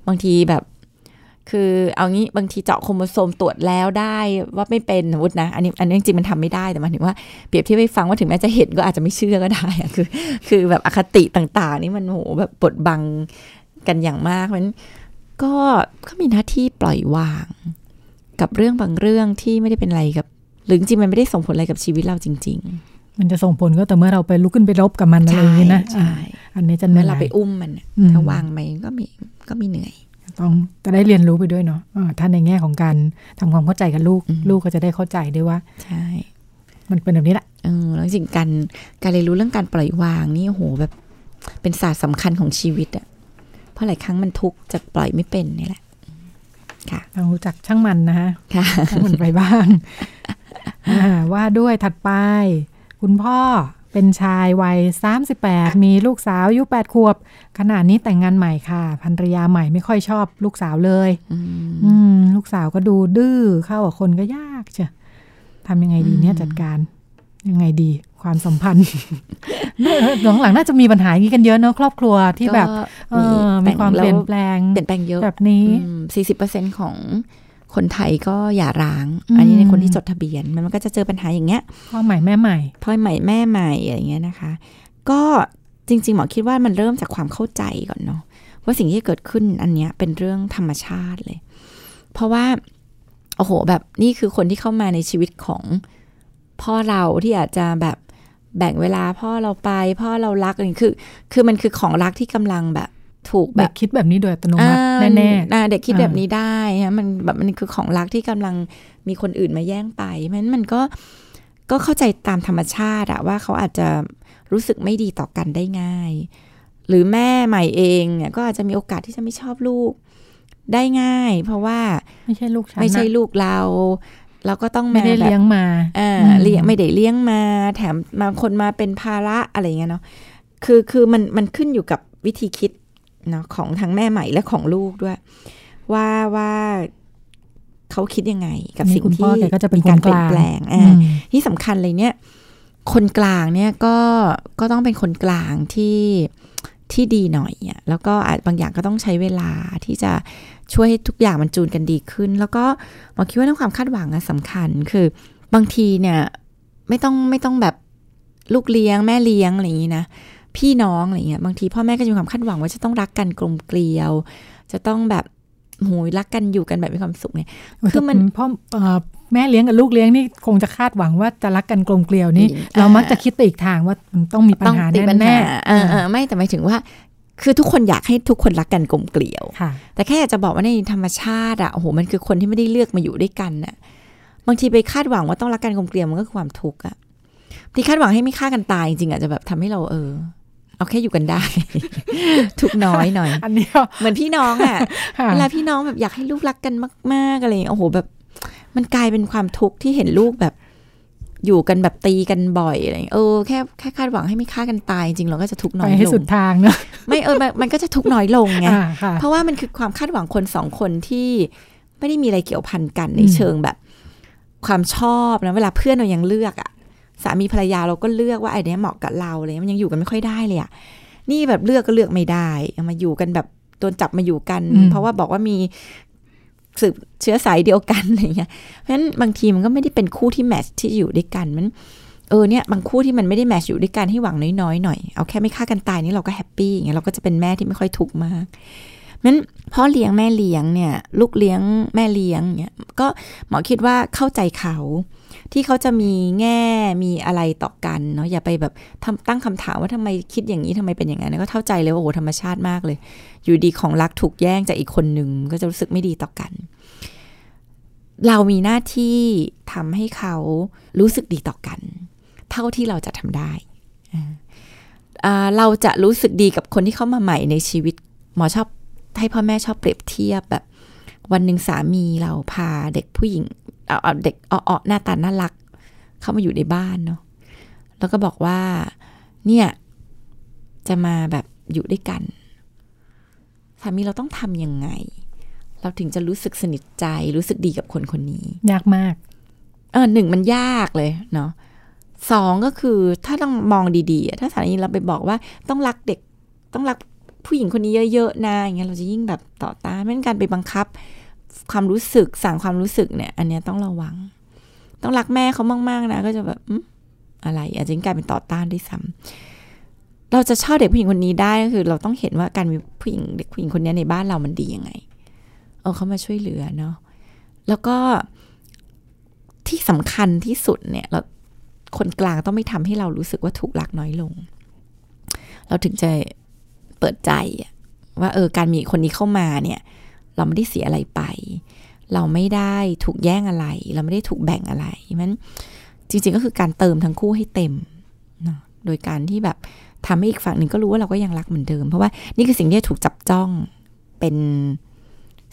บางทีแบบ คือเอางี้บางทีเจาะโครโมโซมตรวจแล้วได้ว่าไม่เป็นสมมตินะอันนี้อันนี้จริงๆมันทำไม่ได้แต่หมายถึงว่าเปรียบเทียบให้ฟังว่าถึงแม้จะเห็นก็อาจจะไม่เชื่อก็ได้อะคือ คือแบบอคติต่าง ๆ นี่มันโหแบบบดบัง กันอย่างมากเพราะฉะนั้นก็ก็มีหน้าที่ปล่อยวาง กับเรื่องบางเรื่องที่ไม่ได้เป็นอะไรกับ หรือจริงๆมันไม่ได้ส่งผลอะไรกับชีวิตเราจริงมันจะส่งผลก็แต่อเมื่อเราไปลุกขึ้นไปรบกับมันๆอะไรอย่างนี้นะใช่อ่าอันนี้จะเหเมื่นื่อเราอยไปอุ้มมันน่ะอืมถ้าวางไปก็มีก็มีเหนื่อยต้องจะได้เรียนรู้ไปด้วยเนาะอ่าถ้าในแง่ของการทำความเข้าใจกับลูกอืมลูกก็จะได้เข้าใจด้วยว่า ใช่ มันเป็นแบบนี้แหละเออแล้วจริงๆการการเรียนรู้เรื่องการปล่อยวางนี่โอ้โหแบบเป็นศาสตร์สำคัญของชีวิตอะ เพราะหลายครั้งมันทุกข์จะปล่อยไม่เป็นนี่แหละ ค่ะต้องรู้จักช่างมันนะฮะค่ะช่างมันไปบ้างอ่าว่าด้วยถัดไป คุณพ่อเป็นชายวัย 38 มีลูกสาวอายุ8ขวบ ขณะนี้แต่งงานใหม่ค่ะภรรยาใหม่ไม่ค่อยชอบลูกสาวเลย อืมอืมลูกสาวก็ดูดื้อเข้ากับคนก็ยากเชีะทำยังไงดีเนี่ยอืมจัดการ ยังไงดีความสัมพันธ์หลังหลังๆน่าจะมีปัญหาอย่างนี้กันเยอะเนอะครอบครัวที่แบบก็เออมีความเปลี่ยนแปลงเปลี่ยนแปลงเยอะแบบนี้สี่สิบเปอร์เซ็นของคนไทยก็อย่าร้างอืมอันนี้ในคนที่จดทะเบียน มันก็จะเจอปัญหาอย่างเงี้ยพ่อใหม่แม่ใหม่พ่อใหม่แม่ใหม่อะไรเงี้ยนะคะ ก็จริง ๆ หมอคิดว่ามันเริ่มจากความเข้าใจก่อนเนาะว่าสิ่งที่เกิดขึ้นอันเนี้ยเป็นเรื่องธรรมชาติเลย เพราะว่าโอ้โห แบบนี่คือคนที่เข้ามาในชีวิตของ พ่อเราที่อาจจะแบบแบ่งเวลาพ่อเราไป พ่อเรารักอะไรคือ คือมันคือของรักที่กำลังแบบ ถูกแบเด็บกคิดแบบนี้โดยอัตโนมัติอ่าแน่อ่าเด็กคิดอ่าแบบนี้ได้นะมันแบบมันคือของรักที่กำลังมีคนอื่นมาแย่งไปเพราะฉะนั้นมันก็ก็เข้าใจตามธรรมชาติอะว่าเขาอาจจะรู้สึกไม่ดีต่อกันได้ง่าย หรือแม่ใหม่เองเนี่ยก็อาจจะมีโอกาสที่จะไม่ชอบลูกได้ง่าย เพราะว่าๆไม่ใช่ลูกฉันไม่ใช่นะลูกเรา เราก็ต้องไม่ได้าแบบเลี้ยงมาอ่าอืมเลี้ยงไม่ได้เลี้ยงมา แถมบางคนมาเป็นภาระอะไรอย่างเงี้ยเนาะคือคือมันมันขึ้นอยู่กับวิธีคิดเนาะของทั้งแม่ใหม่และของลูกด้วย ว่าว่าเขาคิดยังไง กับนี่สิ่งคุณพ่ที่อแกก็จะเป็นมีการคนเปกลี่ยลานงแปลงอือ่ามที่สำคัญเลยเนี่ย คนกลางเนี่ยก็ก็ต้องเป็นคนกลางที่ที่ดีหน่อยอะแล้วก็อาจบางอย่างก็ต้องใช้เวลาที่จะ ช่วยให้ทุกอย่างมันจูนกันดีขึ้น แล้วก็หมอคิดว่าเรื่องความคาดหวังอะสำคัญ คือบางทีเนี่ยไม่ต้องไม่ต้องแบบลูกเลี้ยงแม่เลี้ยงอะไรอย่างนี้นะพี่น้องอะไรเงี้ยบางทีพ่อแม่ก็จะมีความคาดหวังว่าจะต้องรักกันกลมเกลียว จะต้องแบบโหยรักกันอยู่กันแบบมีความสุขเนี่ยคือมันพ่อเอ่อแม่เลี้ยงกับลูกเลี้ยงนี่คงจะคาดหวังว่าจะรักกันกลมเกลียวนี่อ่าเรามักจะคิดไปอีกทางว่ามันต้องมีปัญต้องหาติดปัญแน่หาเออเออไม่แต่หมายถึงว่า คือทุกคนอยากให้ทุกคนรักกันกลมเกลียวๆค่ะแต่แค่อยากจะบอกว่าในธรรมชาติอะโอ้โห มันคือคนที่ไม่ได้เลือกมาอยู่ด้วยกันน่ะ บางทีไปคาดหวังว่าต้องรักกันกลมเกลียวมันก็คือความทุกข์อะที่คาดหวังให้ไม่ฆ่ากันตายจริงๆอาจจะแบบทำให้เราเออ เอาแค่อยู่กันได้ ทุกข์น้อยหน่อย อันนี้ก็เหมือนพี่น้องอะค่ะเวลาพี่น้องแบบอยากให้ลูกรักกันมาก ๆอะไรอย่างเงี้ยโอ้โหแบบ มันกลายเป็นความทุกข์ที่เห็นลูกแบบ อยู่กันแบบตีกันบ่อยอะไรอย่างเงี้ยเออแค่แค่คาดหวังให้ไม่ฆ่ากันตายจริงๆเราก็จะทุกข์น้ไปอยให้ลสุงดทางเนอะไม่เออมันมันก็จะทุกข์น้อยลงไงอ่าค่ะเพราะว่ามันคือความคาดหวังคนสองคนที่ไม่ได้มีอะไรเกี่ยวพันกันในอืมเชิงแบบ ความชอบนะเวลาเพื่อนเรายังเลือกอะสามีภรรยาเราก็เลือกว่าไอ้เนี้ยเหมาะกับเราเลยมันยังอยู่กันไม่ค่อยได้เลยอะนี่แบบเลือกก็เลือกไม่ได้เอามาอยู่กันแบบโดนจับมาอยู่กันอืมเพราะว่าบอกว่ามี สืบเชื้อสายเดียวกันอะไรเงี้ย เพราะฉะนั้นบางทีมันก็ไม่ได้เป็นคู่ที่แมทช์ที่อยู่ด้วยกันมันเออเนี่ยบางคู่ที่มันไม่ได้แมทช์อยู่ด้วยกันให้หวังน้อยๆหน่อยเอาแค่ไม่ฆ่ากันตายนี่เราก็แฮปปี้อย่างเงี้ยเราก็จะเป็นแม่ที่ไม่ค่อยทุกข์มากนั้นพ่อเลี้ยงแม่เลี้ยงเนี่ย ลูกเลี้ยงแม่เลี้ยงเนี่ยก็หมอคิดว่าเข้าใจเขา ที่เขาจะมีแง่มีอะไรต่อกันเนาะอย่าไปแบบทำตั้งคำถามว่าทำไมคิดอย่างนี้ทำไมเป็นอย่างนั้นก็เข้าใจเลยว่าโอ้โหธรรมชาติมากเลย อยู่ดีของรักถูกแย่งจากอีกคนหนึ่งก็จะรู้สึกไม่ดีต่อกัน เรามีหน้าที่ทำให้เขารู้สึกดีต่อกัน เท่าที่เราจะทำได้เราจะรู้สึกดีกับคนที่เข้ามาใหม่ในชีวิตหมอชอบให้พ่อแม่ชอบเปรียบเทียบแบบ วันหนึ่งสามีเราพาเด็กผู้หญิง เอาเอาเด็กอ้อๆหน้าตาน่ารัก เข้ามาอยู่ในบ้านเนาะแล้วก็บอกว่า เนี่ย จะมาแบบอยู่ด้วยกันสามีเราต้องทำยังไง เราถึงจะรู้สึกสนิทใจรู้สึกดีกับคนคนนี้ ยากมาก เออหนึ่งมันยากเลยเนาะสองก็คือถ้าต้องมองดีๆ ถ้าสามีเราไปบอกว่าต้องรักเด็กต้องรักผู้หญิงคนนี้เยอะๆนะอย่างเงี้ยเราจะยิ่งแบบต่อต้านไม่การไปบังคับ ความรู้สึกสั่งความรู้สึกเนี่ย อันเนี้ยต้องระวัง ต้องรักแม่เขามากๆนะ ก็จะแบบอะไร อาจจะกลายเป็นต่อต้านด้วยซ้ำเราจะชอบเด็กผู้หญิงคนนี้ได้ก็คือ เราต้องเห็นว่าการมีผู้หญิงเด็กผู้หญิงคนนี้ในบ้านเรามันดียังไง เออเขามาช่วยเหลือเนาะแล้วก็ที่สำคัญที่สุดเนี่ยเราคนกลางต้องไม่ทำให้เรารู้สึกว่าถูกรักน้อยลง เราถึงจะเปิดใจว่าเออการมีคนนี้เข้ามาเนี่ย เราไม่ได้เสียอะไรไป เราไม่ได้ถูกแย่งอะไร เราไม่ได้ถูกแบ่งอะไรมันจริงๆก็คือการเติมทั้งคู่ให้เต็มนะโดยการที่แบบทำให้อีกฝั่งหนึ่งก็รู้ว่าเราก็ยังรักเหมือนเดิม เพราะว่านี่คือสิ่งที่ถูกจับจ้องเป็น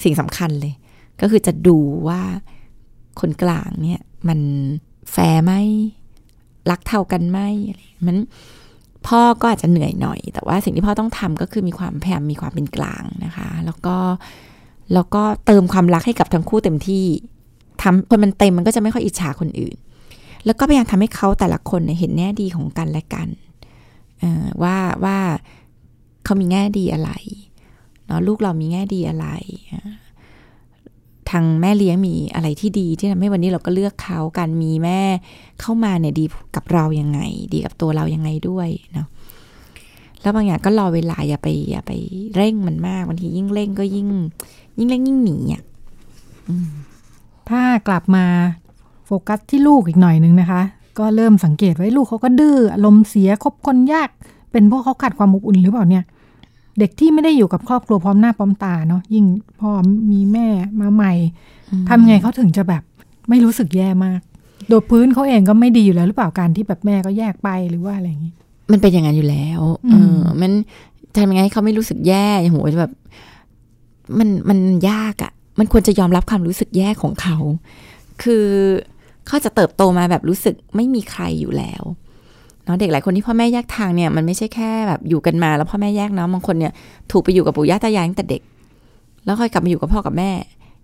สิ่งสำคัญเลย ก็คือจะดูว่าคนกลางเนี่ยมันแฟร์ไหมรักเท่ากันไหมมันพ่อก็อาจจะเหนื่อยหน่อย แต่ว่าสิ่งที่พ่อต้องทำก็คือมีความพยายามมีความเป็นกลางนะคะ แล้วก็ แล้วก็เติมความรักให้กับทั้งคู่เต็มที่ทำคนมันเต็มมันก็จะไม่ค่อยอิจฉาคนอื่น แล้วก็พยายามทำให้เขาแต่ละคนเห็นแง่ดีของกันและกันว่าว่าเขามีแง่ดีอะไรเนาะลูกเรามีแง่ดีอะไรทางแม่เลี้ยงมีอะไรที่ดีที่ทำให้วันนี้เราก็เลือกเขาการมีแม่เข้ามาเนี่ยดีกับเรายังไง ดีกับตัวเรายังไงด้วยเนาะแล้วบางอย่างก็รอเวลาอย่าไปอย่าไปเร่งมันมากบางทียิ่งเร่งก็ยิ่ง ยิ่งเร่งยิ่งหนีอะถ้ากลับมาโฟกัสที่ลูกอีกหน่อยนึงนะคะ ก็เริ่มสังเกตไว้ลูกเขาก็ดื้ออารมณ์เสียคบคนยาก เป็นพวกเขาขาดความอบอุ่นหรือเปล่าเนี่ย เด็กที่ไม่ได้อยู่กับครอบครัวพร้อมหน้าพร้อมตาเนาะยิ่งพ่อมีแม่มาใหม่ทำไงเขาถึงจะแบบไม่รู้สึกแย่มาก โดยพื้นเขาเองก็ไม่ดีอยู่แล้วหรือเปล่าการที่แบบแม่ก็แยกไปหรือว่าอะไรอย่างนี้ มันเป็นอย่างนั้นอยู่แล้ว เออมันทำยังไงให้เขาไม่รู้สึกแย่อย่างหัวแบบ มันมันยากอะ่ะ มันควรจะยอมรับความรู้สึกแย่ของเขา คือเขาจะเติบโตมาแบบรู้สึกไม่มีใครอยู่แล้วนาะเด็กหลายคนที่พ่อแม่แยกทางเนี่ยมันไม่ใช่แค่แบบอยู่กันมาแล้วพ่อแม่แยกเนาะบางคนเนี่ยถูกไปอยู่กับปู่ย่าตายายตั้งแต่เด็ก แล้วค่อยกลับมาอยู่กับพ่อกับแม่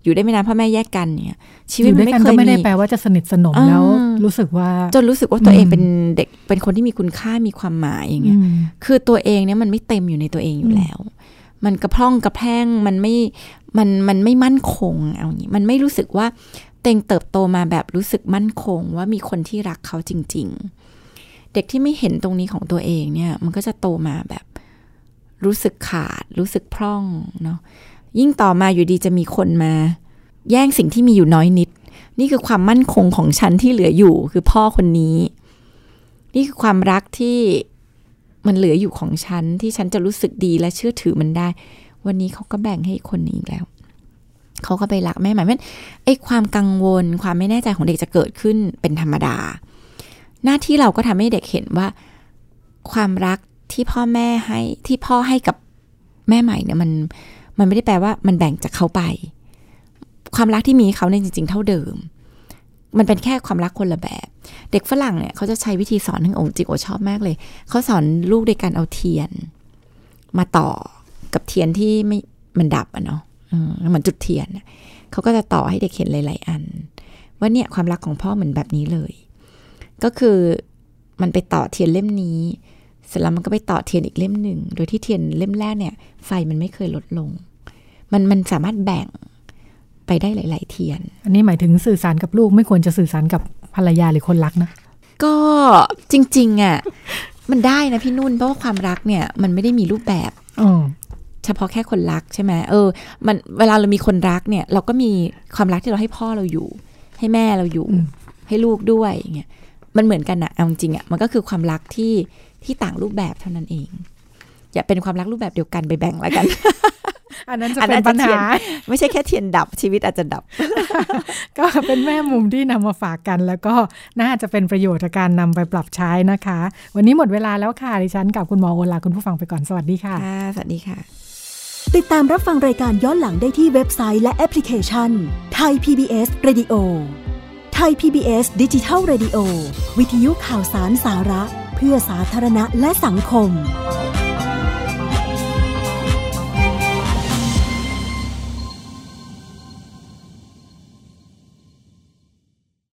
อยู่ได้ไม่นานพ่อแม่แยกกันเนี่ย ชีวิตมันไม่เคยมีไม่ได้แปลว่าจะสนิทสนมแล้ว รู้สึกว่าจนรู้สึกว่าตัวเองเป็นเด็กเป็นคนที่มีคุณค่ามีความหมายอย่างเงี้ยคือตัวเองเนี่ยมันไม่เต็มอยู่ในตัวเองอยู่แล้ว มันกระพร่องกระแพงมันไม่มันมันไม่มั่นคงเอางี้มันไม่รู้สึกว่าเต็งเติบโตมาแบบรู้สึกมั่นคงว่ามีคนที่รักเขาจริง ๆ เด็กที่ไม่เห็นตรงนี้ของตัวเองเนี่ย มันก็จะโตมาแบบรู้สึกขาด รู้สึกพร่องเนาะยิ่งต่อมาอยู่ดีจะมีคนมา แย่งสิ่งที่มีอยู่น้อยนิด นี่คือความมั่นคงของฉันที่เหลืออยู่คือพ่อคนนี้ นี่คือความรักที่ มันเหลืออยู่ของฉันที่ฉันจะรู้สึกดีและเชื่อถือมันได้ วันนี้เขาก็แบ่งให้คนนี้อีกแล้วเขาก็ไปรักแม่หมายมันไอ้ความกังวลความไม่แน่ใจของเด็กจะเกิดขึ้นเป็นธรรมดา หน้าที่เราก็ทำให้เด็กเห็นว่า ความรักที่พ่อแม่ให้ที่พ่อให้กับแม่ใหม่เนี่ยมันมันไม่ได้แปลว่ามันแบ่งจากเขาไป ความรักที่มีเขาในจริง ๆ เท่าเดิม มันเป็นแค่ความรักคนละแบบ เด็กฝรั่งเนี่ยเขาจะใช้วิธีสอนทั้งองค์จิโอชอบมากเลย เขาสอนลูกโดยการเอาเทียน มาต่อกับเทียนที่ไม่มันดับอะเนาะเหมือนจุดเทียนเขาก็จะต่อให้เด็กเห็นหลาย ๆ อัน ว่าเนี่ยความรักของพ่อเหมือนแบบนี้เลย ก็คือมันไปต่อเทียนเล่มนี้เสร็จแล้วมันก็ไปต่อเทียนอีกเล่มหนึ่ง โดยที่เทียนเล่มแรกเนี่ย ไฟมันไม่เคยลดลง มันมันสามารถแบ่งไปได้หลาย ๆ เทียน อันนี้หมายถึงสื่อสารกับลูกไม่ควรจะสื่อสารกับ ภรรยาหรือคนรักนะ ก็จริง ๆอะ่ะมันได้นะพี่นุ่นเพราะว่าความรักเนี่ย มันไม่ได้มีรูปแบบเฉพาะแค่คนรักใช่ไหมเออ มันเวลาเรามีคนรักเนี่ย เราก็มีความรักที่เราให้พ่อเราอยู่ ให้แม่เราอยู่ ให้ลูกด้วยอย่างเงี้ยมันเหมือนกันอะเอาจริงอะมันก็คือความรักที่ที่ต่างรูปแบบเท่านั้นเอง อย่าเป็นความรักรูปแบบเดียวกันไปแบ่งแล้วกัน อันนั้นจะเป็นปัญหา ไม่ใช่แค่เทียนดับชีวิตอาจจะดับ ก็เป็นแม่มุมที่นำมาฝากกัน แล้วก็น่าจะเป็นประโยชน์ในการนำไปปรับใช้นะคะ วันนี้หมดเวลาแล้วค่ะดิฉันกับคุณหมอโอลาคุณผู้ฟังไปก่อนสวัสดีค่ะค่ะสวัสดีค่ะ ติดตามรับฟังรายการย้อนหลังได้ที่เว็บไซต์และแอปพลิเคชันไทย PBS Radio ไทย PBS ดิจิทัล Radio วิทยุข่าวสารสาระ เพื่อสาธารณะและสังคม